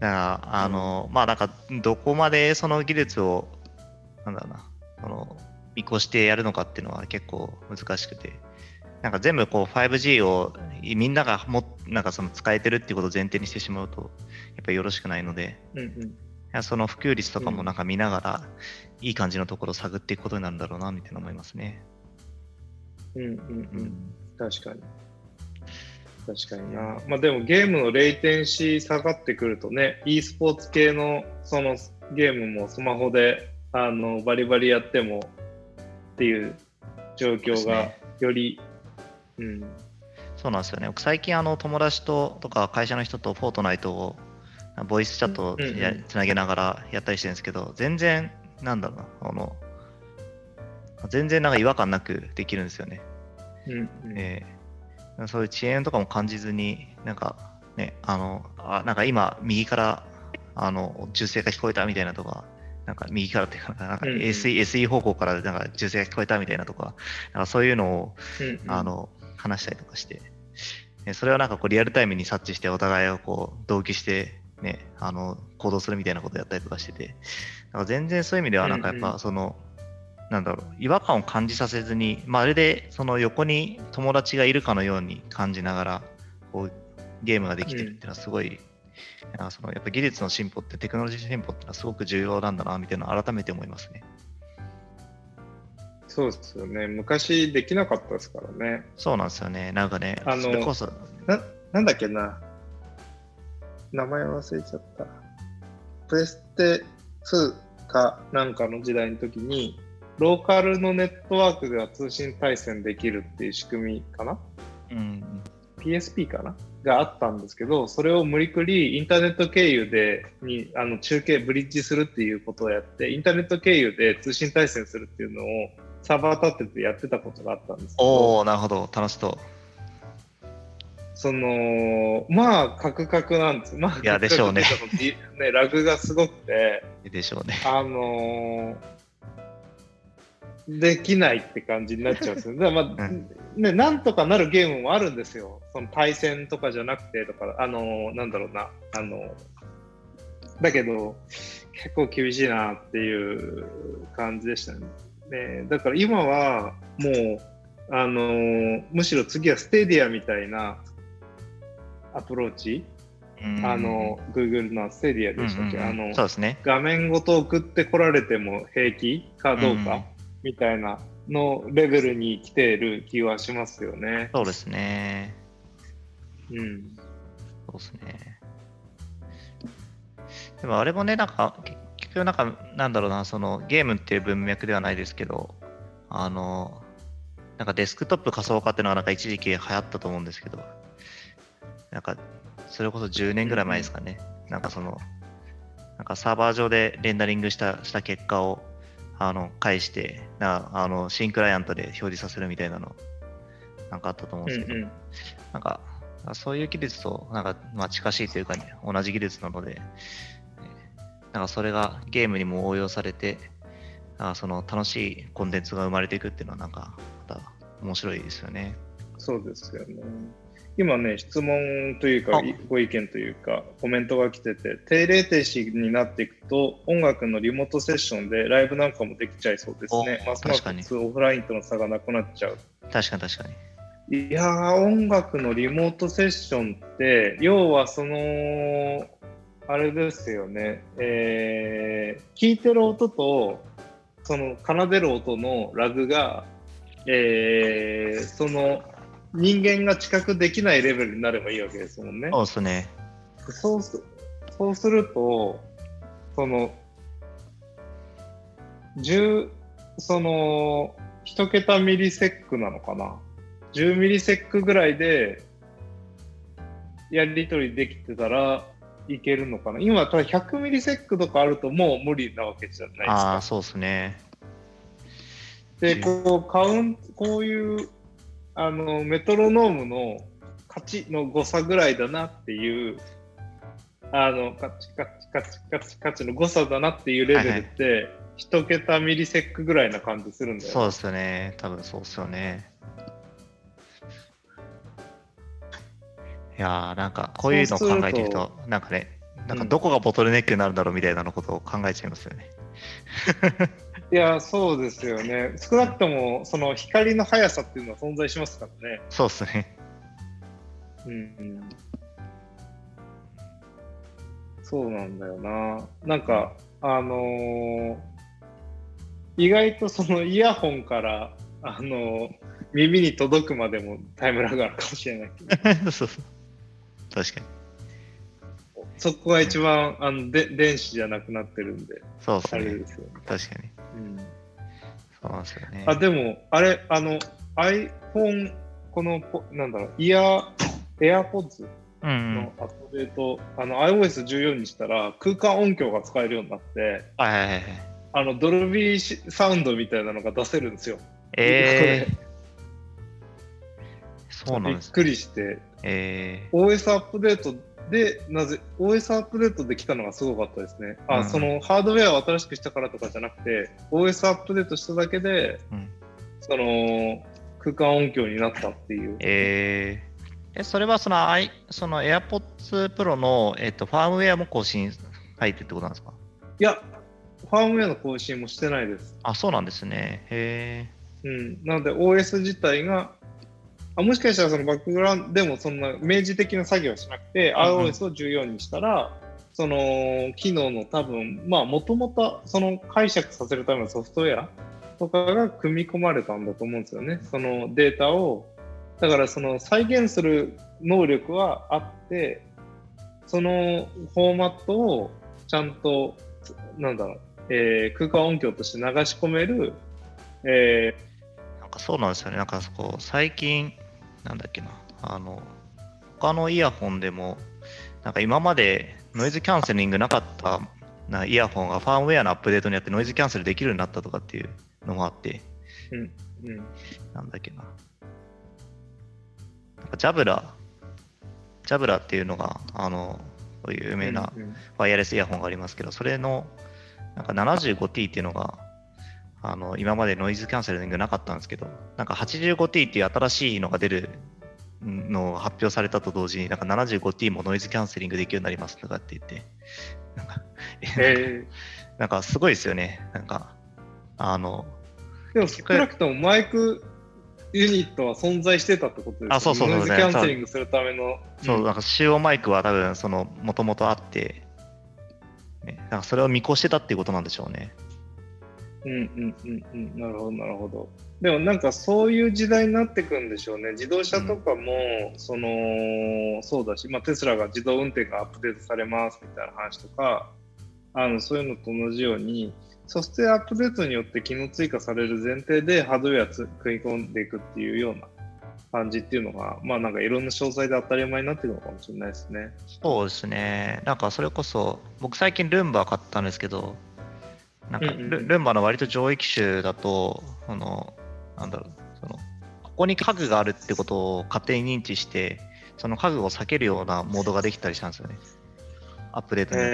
ら、あの、まあなんか、どこまでその技術を、なんだろうな、その移行してやるのかっていうのは結構難しくて、なんか全部こう 5G をみんながもなんかその使えてるっていうことを前提にしてしまうと、やっぱりよろしくないので、うんうん、その普及率とかもなんか見ながら、いい感じのところを探っていくことになるんだろうな、みたいな思いますね。うんうんうん。確かに。確かにな。まあでもゲームのレイテンシー下がってくるとね、e スポーツ系のそのゲームもスマホであのバリバリやってもっていう状況がより、うね、うん、そうなんですよね。僕最近あの友達ととか会社の人とフォートナイトをボイスチャットをつなげながらやったりしてるんですけど、全然なんだろうな、あの全然なんか違和感なくできるんですよね。うん、うん、えー、そういう遅延とかも感じずに、なんかね、あの、あなんか今右からあの銃声が聞こえたみたいなとか、なんか右からっていうか、なんか SE,、うん、SE 方向からなんか銃声が聞こえたみたいなとか、なんかそういうのを、うんうん、あの話したりとかして、ねそれをなんかこうリアルタイムに察知してお互いをこう同期して、ね、あの行動するみたいなことをやったりとかしてて、なんか全然そういう意味ではなんかやっうんうんぱその、なんだろう、違和感を感じさせずに、まるでその横に友達がいるかのように感じながら、こうゲームができてるっていうのはすごい、なんかそのやっぱ技術の進歩ってテクノロジー進歩ってのはすごく重要なんだなみたいなのを改めて思いますね。そうですよね。昔できなかったですからね。そうなんですよね。なんかね、あのそれこそ、な、なんだっけな。名前忘れちゃった。プレステ2かなんかの時代の時に、ローカルのネットワークが通信対戦できるっていう仕組みかな？うん、PSP かな？があったんですけど、それを無理くりインターネット経由でにあの中継、ブリッジするっていうことをやって、インターネット経由で通信対戦するっていうのをサーバー立ててやってたことがあったんですけど、おおなるほど、楽しそその、まあ、カクカクなんです。まあ、いやでしょうねね、ラグがすごくて、うでしょうね。あのーできないって感じになっちゃうんですよ。だからまあ、うんね、なんとかなるゲームもあるんですよ。その対戦とかじゃなくてとか、あのーなんだろうな、あのーだけど、結構厳しいなっていう感じでしたね。ねだから今はもう、あのーむしろ次はステディアみたいなアプローチ、うんあの、Google のステディアうんでしたっけ、うんうんあのそうですね。画面ごと送ってこられても平気かどうか、うんみたいなのレベルに来ている気はしますよね。そうですね。うん。そうですね。でもあれもね、なんか、結局なんか、なんだろうな、そのゲームっていう文脈ではないですけど、あの、なんかデスクトップ仮想化っていうのがなんか一時期流行ったと思うんですけど、なんか、それこそ10年ぐらい前ですかね。なんかその、なんかサーバー上でレンダリングしたした結果をあの返してなあの、新クライアントで表示させるみたいなの、なんかあったと思うんですけど、うんうんなんか、そういう技術となんか、まあ、近しいというか、ね、同じ技術なので、えーなんかそれがゲームにも応用されて、あその楽しいコンテンツが生まれていくっていうのは、なんか、また面白いですよね。そうですよね。今ね、質問というかあ、ご意見というか、コメントが来てて、定例停止になっていくと、音楽のリモートセッションでライブなんかもできちゃいそうですね。おますます確かに普通オフラインとの差がなくなっちゃう。確かに確かに。いやー、音楽のリモートセッションって、要はその、あれですよね、えー、聞いてる音と、その奏でる音のラグが、えー、その人間が知覚できないレベルになればいいわけですもんね。そうですね。そうすそうすると、その、10、その、1桁ミリセックなのかな ?10 ミリセックぐらいで、やり取りできてたらいけるのかな？今、ただ100ミリセックとかあるともう無理なわけじゃないですああ、か。そうですね。で、こう、カウント、こういう、あの、メトロノームの勝ちの誤差ぐらいだなっていう、あの、カチカチカチカチカチの誤差だなっていうレベルって、一桁ミリセックぐらいな感じするんだよね。そうですよね。多分そうですよね。いやーなんかこういうのを考えていくと、なんかね、なんかうんどこがボトルネックになるんだろうみたいなのことを考えちゃいますよね。いや、そうですよね。少なくとも、その光の速さっていうのは存在しますからね。そうですね。うんうん。そうなんだよな。なんか、あのー意外とそのイヤホンから、あのー耳に届くまでもタイムラグあるかもしれないけど、そうそう確かに。そこが一番あので電子じゃなくなってるんで、そうですねあれで。すよね。確かに。うんそうなんですよね。あ、でも、あれ、あの、iPhone、このポ、なんだろう、イヤー、AirPods うんうんの。アップデート、あの iOS14 にしたら空間音響が使えるようになって、はいはいはいはい。あのドルビーシサウンドみたいなのが出せるんですよ。えー、そうなんですびっくりして、え OS アップデートで、なぜ、OS アップデートできたのがすごかったですね。あ、うんそのハードウェアを新しくしたからとかじゃなくて、OS アップデートしただけで、ー、うん、その空間音響になったっていう。ええそれはその i その AirPods Pro の、えっと、ファームウェアも更新入ってってことなんですか？いや、ファームウェアの更新もしてないです。あ、そうなんですね。へうん。なので OS 自体が、あもしかしたらそのバックグラウンドでもそんな明示的な作業はしなくて、うんうん iOS を14にしたら、その機能の多分、まあもともとその解釈させるためのソフトウェアとかが組み込まれたんだと思うんですよね。そのデータを、だからその再現する能力はあって、そのフォーマットをちゃんと、なんだろう、えー空間音響として流し込める、えーなんかそうなんですよね。なんかこう最近、なんだっけな、あの、他のイヤホンでも、なんか今までノイズキャンセリングなかったなイヤホンがファームウェアのアップデートによってノイズキャンセルできるようになったとかっていうのもあって、ーうん、なんだっけな。なんかジャブラ、ジャブラっていうのが、あの、そういう有名なうんうん。ワイヤレスイヤホンがありますけど、それのなんか 75T っていうのが、あの今までノイズキャンセリングなかったんですけど、なんか 85T っていう新しいのが出るのを発表されたと同時に、なんか 75T もノイズキャンセリングできるようになりますとかって言って、なんか、えなんかすごいですよね。なんか、あの、ーでも少なくともマイクユニットは存在してたってことですよね。あそうそうそうノイズキャンセリングするための。そう、んなんか集音マイクは多分、その、もともとあって、ね、なんかそれを見越してたっていうことなんでしょうね。うんうんうんうん、なるほど、なるほど。でもなんかそういう時代になってくんでしょうね。自動車とかも、その、そうだし、まあ、テスラが自動運転がアップデートされますみたいな話とか、あのそういうのと同じように、ソフトウェアアップデートによって機能追加される前提でハードウェアつ組み込んでいくっていうような感じっていうのが、まあなんかいろんな詳細で当たり前になってるのかもしれないですね。そうですね。なんかそれこそ、僕最近ルンバ買ったんですけど、なんかル,、ルンバの割と上位機種だと、その、なんだろう、その、ここに家具があるってことを勝手に認知して、その家具を避けるようなモードができたりしたんですよね。アップデートに。え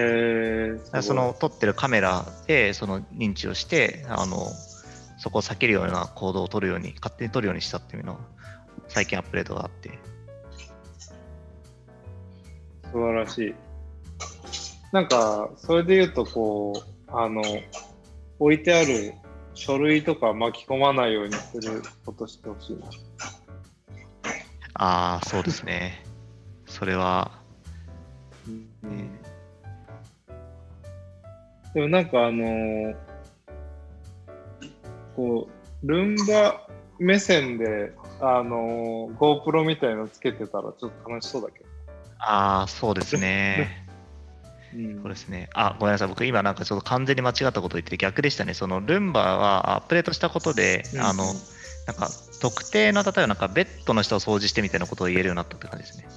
ー、その撮ってるカメラでその認知をして、あの、そこを避けるような行動を取るように、勝手に取るようにしたっていうのが、最近アップデートがあって。素晴らしい。なんか、それで言うと、こう、あの、置いてある書類とか巻き込まないようにすることしてほしいな。ああ、そうですね。それは、うんでもなんかあのーこう、ルンバ目線で、あのー GoPro みたいのつけてたらちょっと楽しそうだけど。ああ、そうですね。うんそうですね。あ、ごめんなさい。僕今なんかちょっと完全に間違ったことを言って逆でしたね。そのルンバはアップデートしたことで、うんあの、なんか特定の、例えばなんかベッドの下を掃除してみたいなことを言えるようになったって感じですね。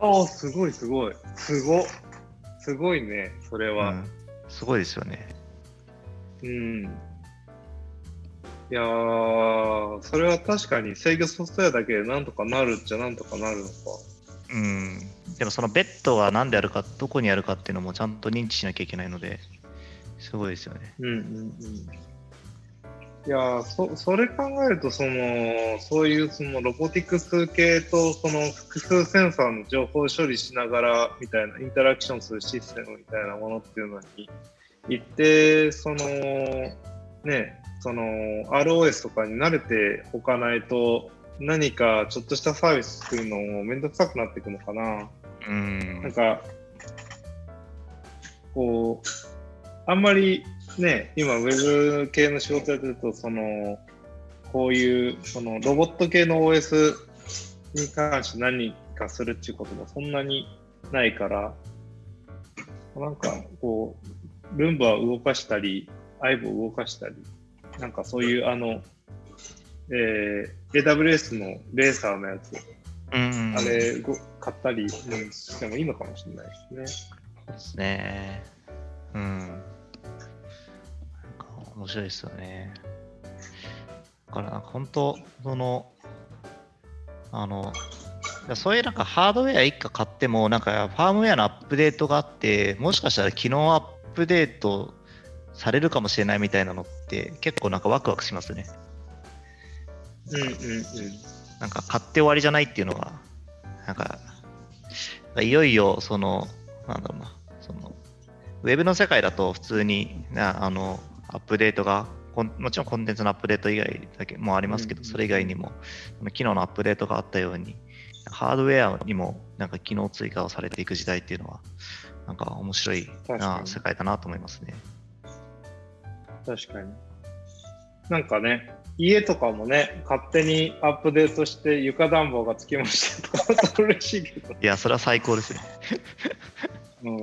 ああ、すごいすごい。すご。すごいね、それは。うん、すごいですよね。うん。いやー、それは確かに制御ソフトウェアだけでなんとかなるっちゃなんとかなるのか。うん。でもそのベッドが何であるか、どこにあるかっていうのもちゃんと認知しなきゃいけないので、すごいですよね。うんうんうん。いやそ、それ考えると、その、そういうそのロボティクス系と、その複数センサーの情報処理しながら、みたいな、インタラクションするシステムみたいなものっていうのに、一定、その、ね、その、ROS とかに慣れておかないと、何かちょっとしたサービス作るのもめんどくさくなっていくのかな。うん。なんか、こう、あんまりね、今、ウェブ系の仕事やってると、その、こういう、その、ロボット系の OS に関して何かするっていうこともそんなにないから、なんか、こう、ルンバを動かしたり、アイボを動かしたり、なんかそういう、あの、えー、AWS のレーサーのやつ、うん。あれご買ったり、うん、してもいいのかもしれないですね。そうですね。うん。なんか面白いですよね。だからなんか本当、その、あの、いやそういうなんかハードウェア一家買っても、なんかファームウェアのアップデートがあって、もしかしたら機能アップデートされるかもしれないみたいなのって、結構なんかワクワクしますね。うんうんうん。なんか買って終わりじゃないっていうのが、なんか、いよいよ、その、なんだろうな、その、ウェブの世界だと普通になあのアップデートがもちろんコンテンツのアップデート以外だけもありますけど、それ以外にも機能のアップデートがあったようにハードウェアにもなんか機能追加をされていく時代っていうのはなんか面白いな世界だなと思いますね。確かに。なんかね、家とかもね、勝手にアップデートして床暖房がつきましたとか、嬉しいけど。いや、それは最高ですね。うん。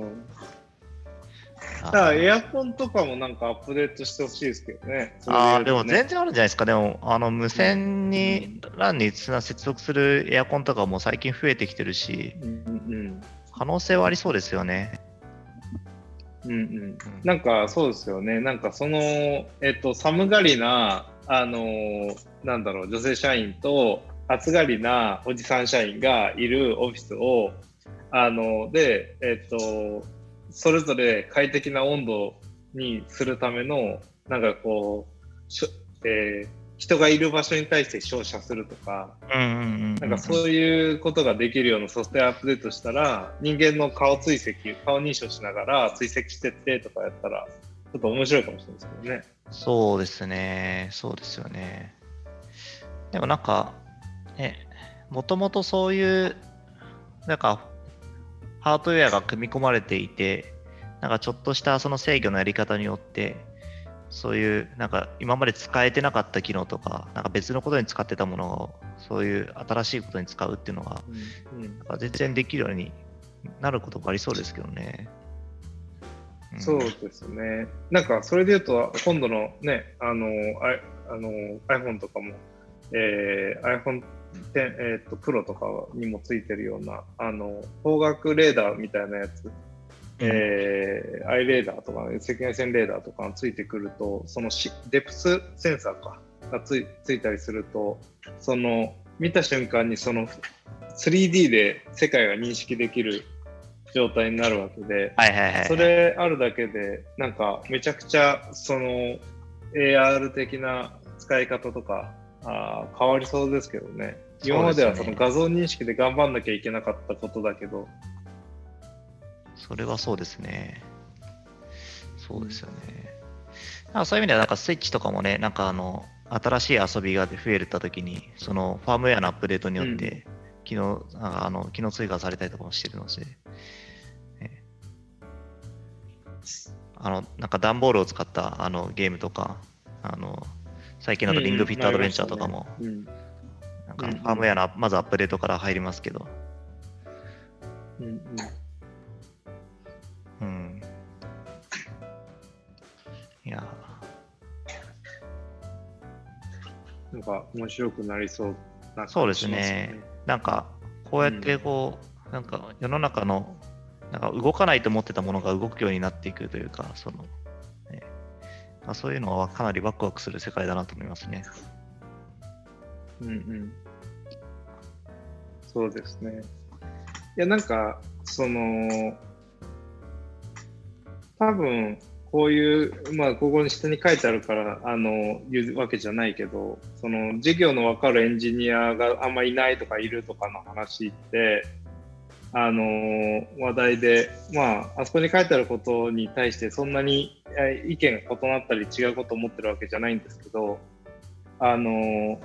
だからエアコンとかもなんかアップデートしてほしいですけどね。ああ、でも全然あるんじゃないですか。でも、あの無線に、ランに接続するエアコンとかも最近増えてきてるし、うんうん、可能性はありそうですよね。うんうん、なんかそうですよね。なんかその、えっと、寒がりな、あのー、なんだろう、女性社員と、暑がりなおじさん社員がいるオフィスを、あので、えっと、それぞれ快適な温度にするための、なんかこう、えー、人がいる場所に対して照射するとか、なんかそういうことができるようなソフトウェアアップデートしたら、人間の顔追跡、顔認証しながら追跡してってとかやったら、ちょっと面白いかもしれないですけどね。そうですね、そうですよね。でもなんか、ね、もともとそういう、なんかハードウェアが組み込まれていて、なんかちょっとしたその制御のやり方によって、そういうなんか今まで使えてなかった機能とか、なんか別のことに使ってたものを、そういう新しいことに使うっていうのが、うん、全然できるようになることがありそうですけどね。うん、そうですね。なんかそれで言うと、今度のね、あの、ああの iPhone とかも、えー、iPhone で、えーと、プロとかにもついてるようなあの方角レーダーみたいなやつ、えー、アイレーダーとか、赤外線レーダーとかがついてくるとそのしデプスセンサーかがついついたりするとその見た瞬間にその 3D で世界が認識できる状態になるわけで、はいはいはい、それあるだけでなんかめちゃくちゃその AR 的な使い方とかあ変わりそうですけどね。今まではその画像認識で頑張んなきゃいけなかったことだけど。それはそうですね。そうですよね。なんかそういう意味では、なんかスイッチとかもね、なんかあの、新しい遊びが増えたときに、そのファームウェアのアップデートによって、機能、うん、あの機能追加されたりとかもしてるので、ね、あの、なんか段ボールを使ったあのゲームとか、あの、最近だとリングフィットアドベンチャーとかも、うん、なんかファームウェアのまずアップデートから入りますけど。うん、うん。うん。なんか面白くなりそうな、ね、そうですね。なんかこうやってこう、うん、なんか世の中のなんか動かないと思ってたものが動くようになっていくというか、そのまあ、そういうのはかなりワクワクする世界だなと思いますね。うんうん。そうですね。いや、なんか、その、多分こういう、まあ、ここに下に書いてあるから、あの、言うわけじゃないけど、その、授業の分かるエンジニアがあんまりいないとかいるとかの話って、あの話題で、まあ、あそこに書いてあることに対してそんなに意見が異なったり違うことを思ってるわけじゃないんですけど、あの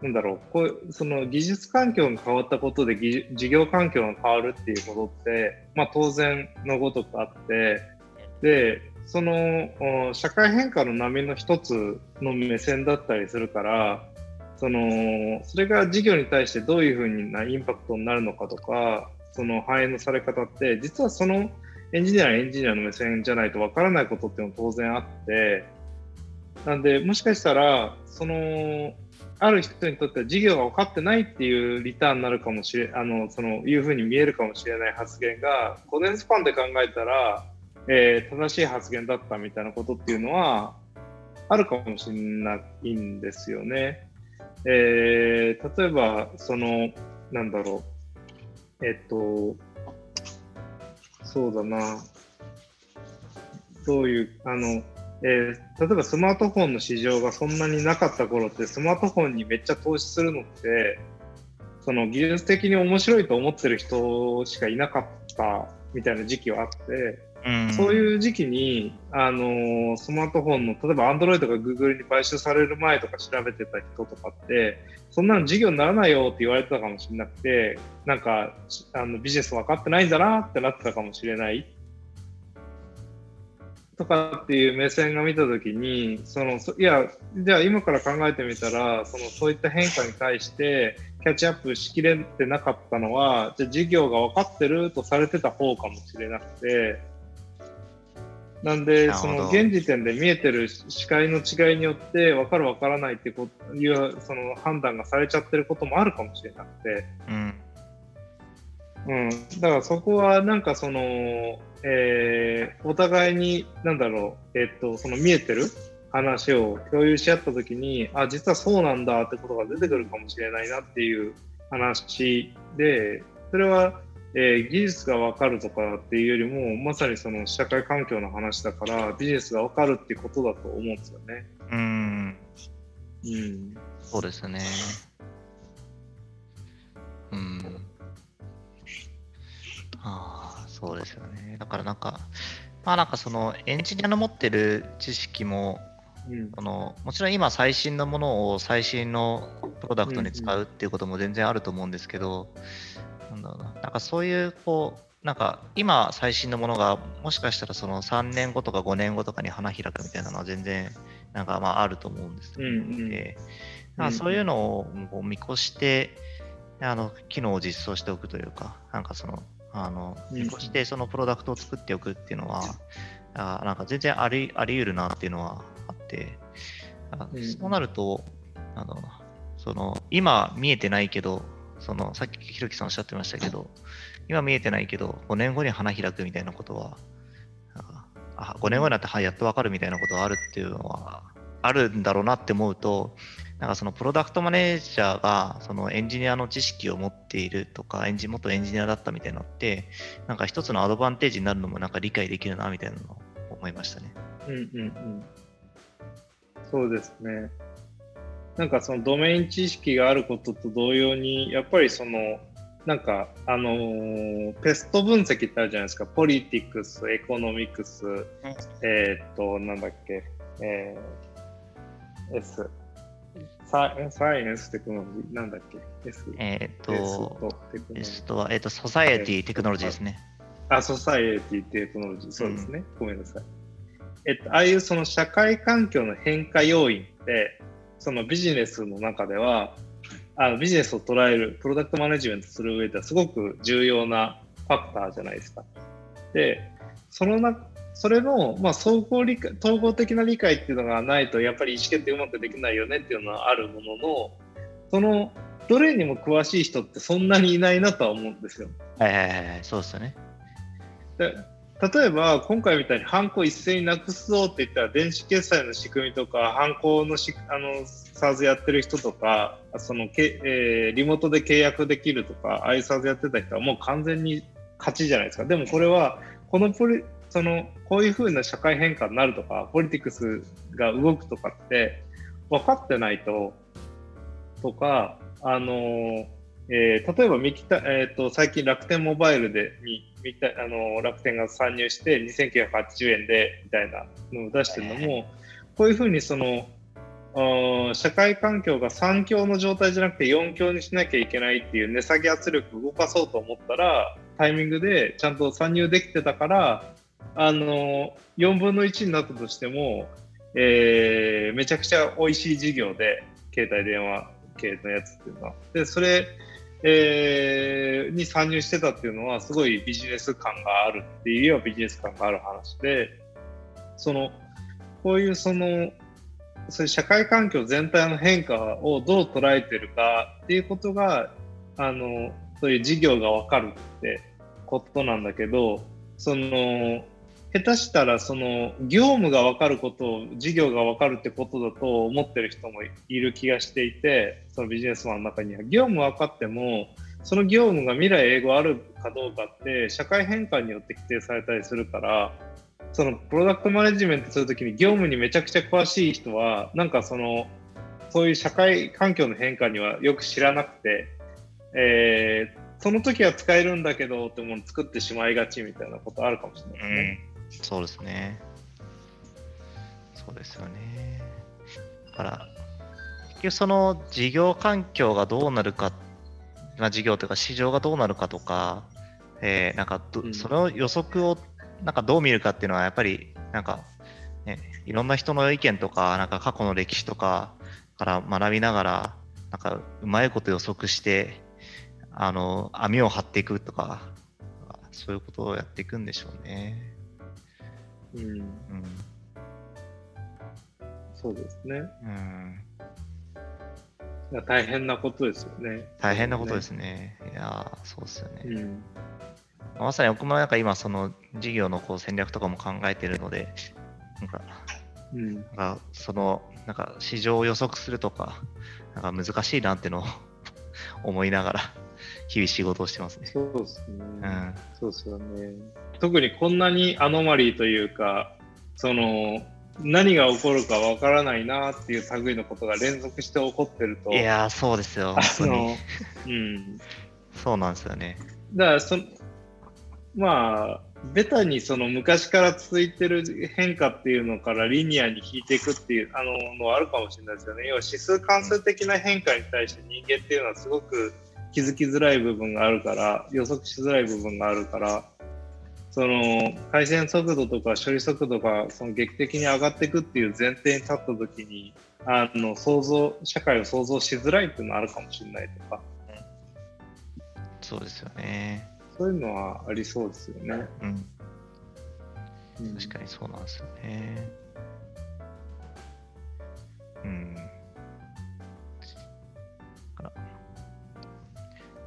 なんだろうこうその技術環境が変わったことで事業環境が変わるっていうことって、まあ、当然のごとくあってでその社会変化の波の一つの目線だったりするからそのそれが事業に対してどういうふうなインパクトになるのかとかその反映のされ方って実はそのエンジニアエンジニアの目線じゃないとわからないことっていうのも当然あってなんでもしかしたらそのある人にとっては事業が分かってないっていうリターンになるかもしれあのそのいうふうに見えるかもしれない発言が5年スパンで考えたら、えー、正しい発言だったみたいなことっていうのはあるかもしれないんですよね。えー、例えばそのなんだろうえっと、そうだな。どういう、あの、えー、例えばスマートフォンの市場がそんなになかった頃ってスマートフォンにめっちゃ投資するのってその技術的に面白いと思ってる人しかいなかったみたいな時期はあって、そういう時期に、あのスマートフォンの例えば Android が Google に買収される前とか調べてた人とかってそんなの事業にならないよって言われてたかもしれなくてなんかあのビジネス分かってないんだなってなってたかもしれない。とかっていう目線が見たときにそのいやじゃあ今から考えてみたらそのそういった変化に対してキャッチアップしきれてなかったのはじゃあ事業が分かってるとされてた方かもしれなくてなんでその現時点で見えてる視界の違いによって分かる分からないっていうその判断がされちゃってることもあるかもしれなくて、うん、うん、だからそこはなんかそのえー、お互いに、なんだろう、えっと、その見えてる話を共有し合ったときに、あ、実はそうなんだってことが出てくるかもしれないなっていう話で、それは、えー、技術が分かるとかっていうよりも、まさにその社会環境の話だから、ビジネスが分かるっていうことだと思うんですよね。うん。うん。そうですね。うん。ああ。そうですよね。だからなんか、まあなんかそのエンジニアの持ってる知識も、うん、のもちろん今最新のものを最新のプロダクトに使うっていうことも全然あると思うんですけど、うんうん、なんだろうな、なんかそういうこう、なんか今最新のものがもしかしたらその3年後とか5年後とかに花開くみたいなのは全然なんかまああると思うんですけど、うん。うんでまあ、そういうのを見越してあの機能を実装しておくというか、なんかそのあの見越してそのプロダクトを作っておくっていうのは、あなんか全然ありあり得るなっていうのはあって、あそうなると、あのその今見えてないけど、そのさっきひろきさんおっしゃってましたけど、今見えてないけど、5年後に花開くみたいなことは、あ5年後になってやっと分かるみたいなことがあるっていうのはあるんだろうなって思うと、なんかそのプロダクトマネージャーがそのエンジニアの知識を持っているとか、エンジ元エンジニアだったみたいなのって、なんか一つのアドバンテージになるのもなんか理解できるなみたいなのを思いましたね。うんうんうん。そうですね。なんかそのドメイン知識があることと同様に、やっぱりその、なんか、あのー、 PEST 分析ってあるじゃないですか。 politics、economics、えー、っと、なんだっけ、えー、S、サ science technology、なんだっけ ?S。えっ、ー、と、S とは、えっ、ー、と、 society technology ですね。あ、ソサエティテクノロジー、そうですね。うん、ごめんなさい。えっと、ああいうその社会環境の変化要因って、そのビジネスの中では、あのビジネスを捉える、プロダクトマネジメントする上ではすごく重要なファクターじゃないですか。で、その中それの、まあ、総合理解統合的な理解っていうのがないとやっぱり意思決定うまくできないよねっていうのはあるもののそのどれにも詳しい人ってそんなにいないなとは思うんですよ。はいはいはい、そうですよね。例えば今回みたいにハンコ一斉になくすぞって言ったら電子決済の仕組みとかハンコのしあの SARS やってる人とかそのけ、えー、リモートで契約できるとかああいう SARS やってた人はもう完全に勝ちじゃないですか。でもこれはこのポリそのこういうふうな社会変化になるとかポリティクスが動くとかって分かってないととかあの、えー、例えばミキタ、えーと、最近楽天モバイルでにミキあの楽天が参入して2980円でみたいなのを出してるのもこういうふうにその社会環境が3強の状態じゃなくて4強にしなきゃいけないっていう値下げ圧力を動かそうと思ったらタイミングでちゃんと参入できてたからあの4分の1になったとしても、えー、めちゃくちゃ美味しい事業で携帯電話系のやつっていうのは。でそれ、えー、に参入してたっていうのはすごいビジネス感があるっていうよはビジネス感がある話でそのこういうそのそういう社会環境全体の変化をどう捉えてるかっていうことがあのそういう事業が分かるってことなんだけどその下手したらその業務が分かることを事業が分かるってことだと思ってる人もいる気がしていてそのビジネスマンの中には業務分かってもその業務が未来英語あるかどうかって社会変換によって規定されたりするからそのプロダクトマネジメントするときに業務にめちゃくちゃ詳しい人はなんかそのそういう社会環境の変化にはよく知らなくてえーその時は使えるんだけどってもの作ってしまいがちみたいなことあるかもしれないですね。うん、そうですね。そうですよね。だから、局その事業環境がどうなるか、まあ、事業というか市場がどうなるかとか、えーなんかその予測をなんかどう見るかっていうのはやっぱりなんか、ね、いろんな人の意見とか、なんか過去の歴史とかから学びながら、なんかうまいこと予測して、あの網を張っていくとか、そういうことをやっていくんでしょうね。うん、うんそうですね。うん大変なことですよね。大変なことですね。いやー、そうですよね。うん。まさに僕もなんか今、その事業のこう戦略とかも考えてるので、なんか、うん。なんかその、なんか市場を予測するとか、なんか難しいなってのを 思いながら、日々仕事をしてますね。そうですね。うん。そうですよね。特にこんなにアノマリーというか、その、何が起こるかわからないなっていう類のことが連続して起こってると、いやー、そうですよ、あ本当に。の、うん。そうなんですよね。だからその、まあ、ベタにその昔から続いてる変化っていうのからリニアに引いていくっていうあののはあるかもしれないですよね。要は指数関数的な変化に対して人間っていうのはすごく気づきづらい部分があるから、予測しづらい部分があるから、その回線速度とか処理速度がその劇的に上がっていくっていう前提に立った時に、あの想像社会を想像しづらいっていうのはあるかもしれないとか、そうですよね。そういうのはありそうですよね。うん。うん確かにそうなんですよね。うん。だから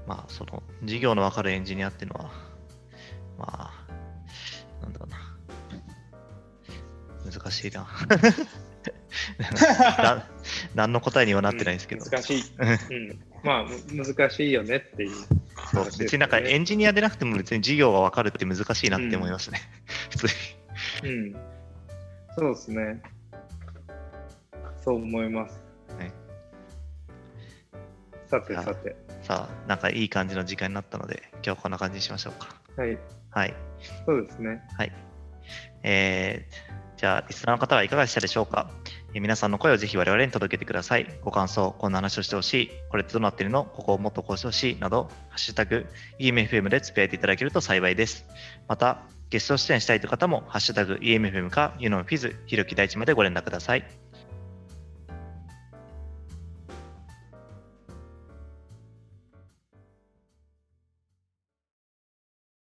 まあ、その事業の分かるエンジニアっていうのは、まあ、なんだろうな。難しいな。な何の答えにはなってないですけど。難しい。うん。まあ、む難しいよねっていうそう。別になんかエンジニアでなくても別に事業が分かるって難しいなって思いますね。普通に。うん。そうですね。そう思います。はいさてさて。さあ、なんかいい感じの時間になったので、今日はこんな感じにしましょうか。はい。はい。そうですね。はい。えー、じゃあ、リスナーの方はいかがでしたでしょうか、えー皆さんの声をぜひ我々に届けてください。ご感想、こんな話をしてほしい、これってどうなってるの？ここをもっとこうしてほしいなど、ハッシュタグ、EMFM でつぶやいていただけると幸いです。また、ゲスト出演したいという方も、ハッシュタグ、EMFM か、ユノンフィズ、ひろき大地までご連絡ください。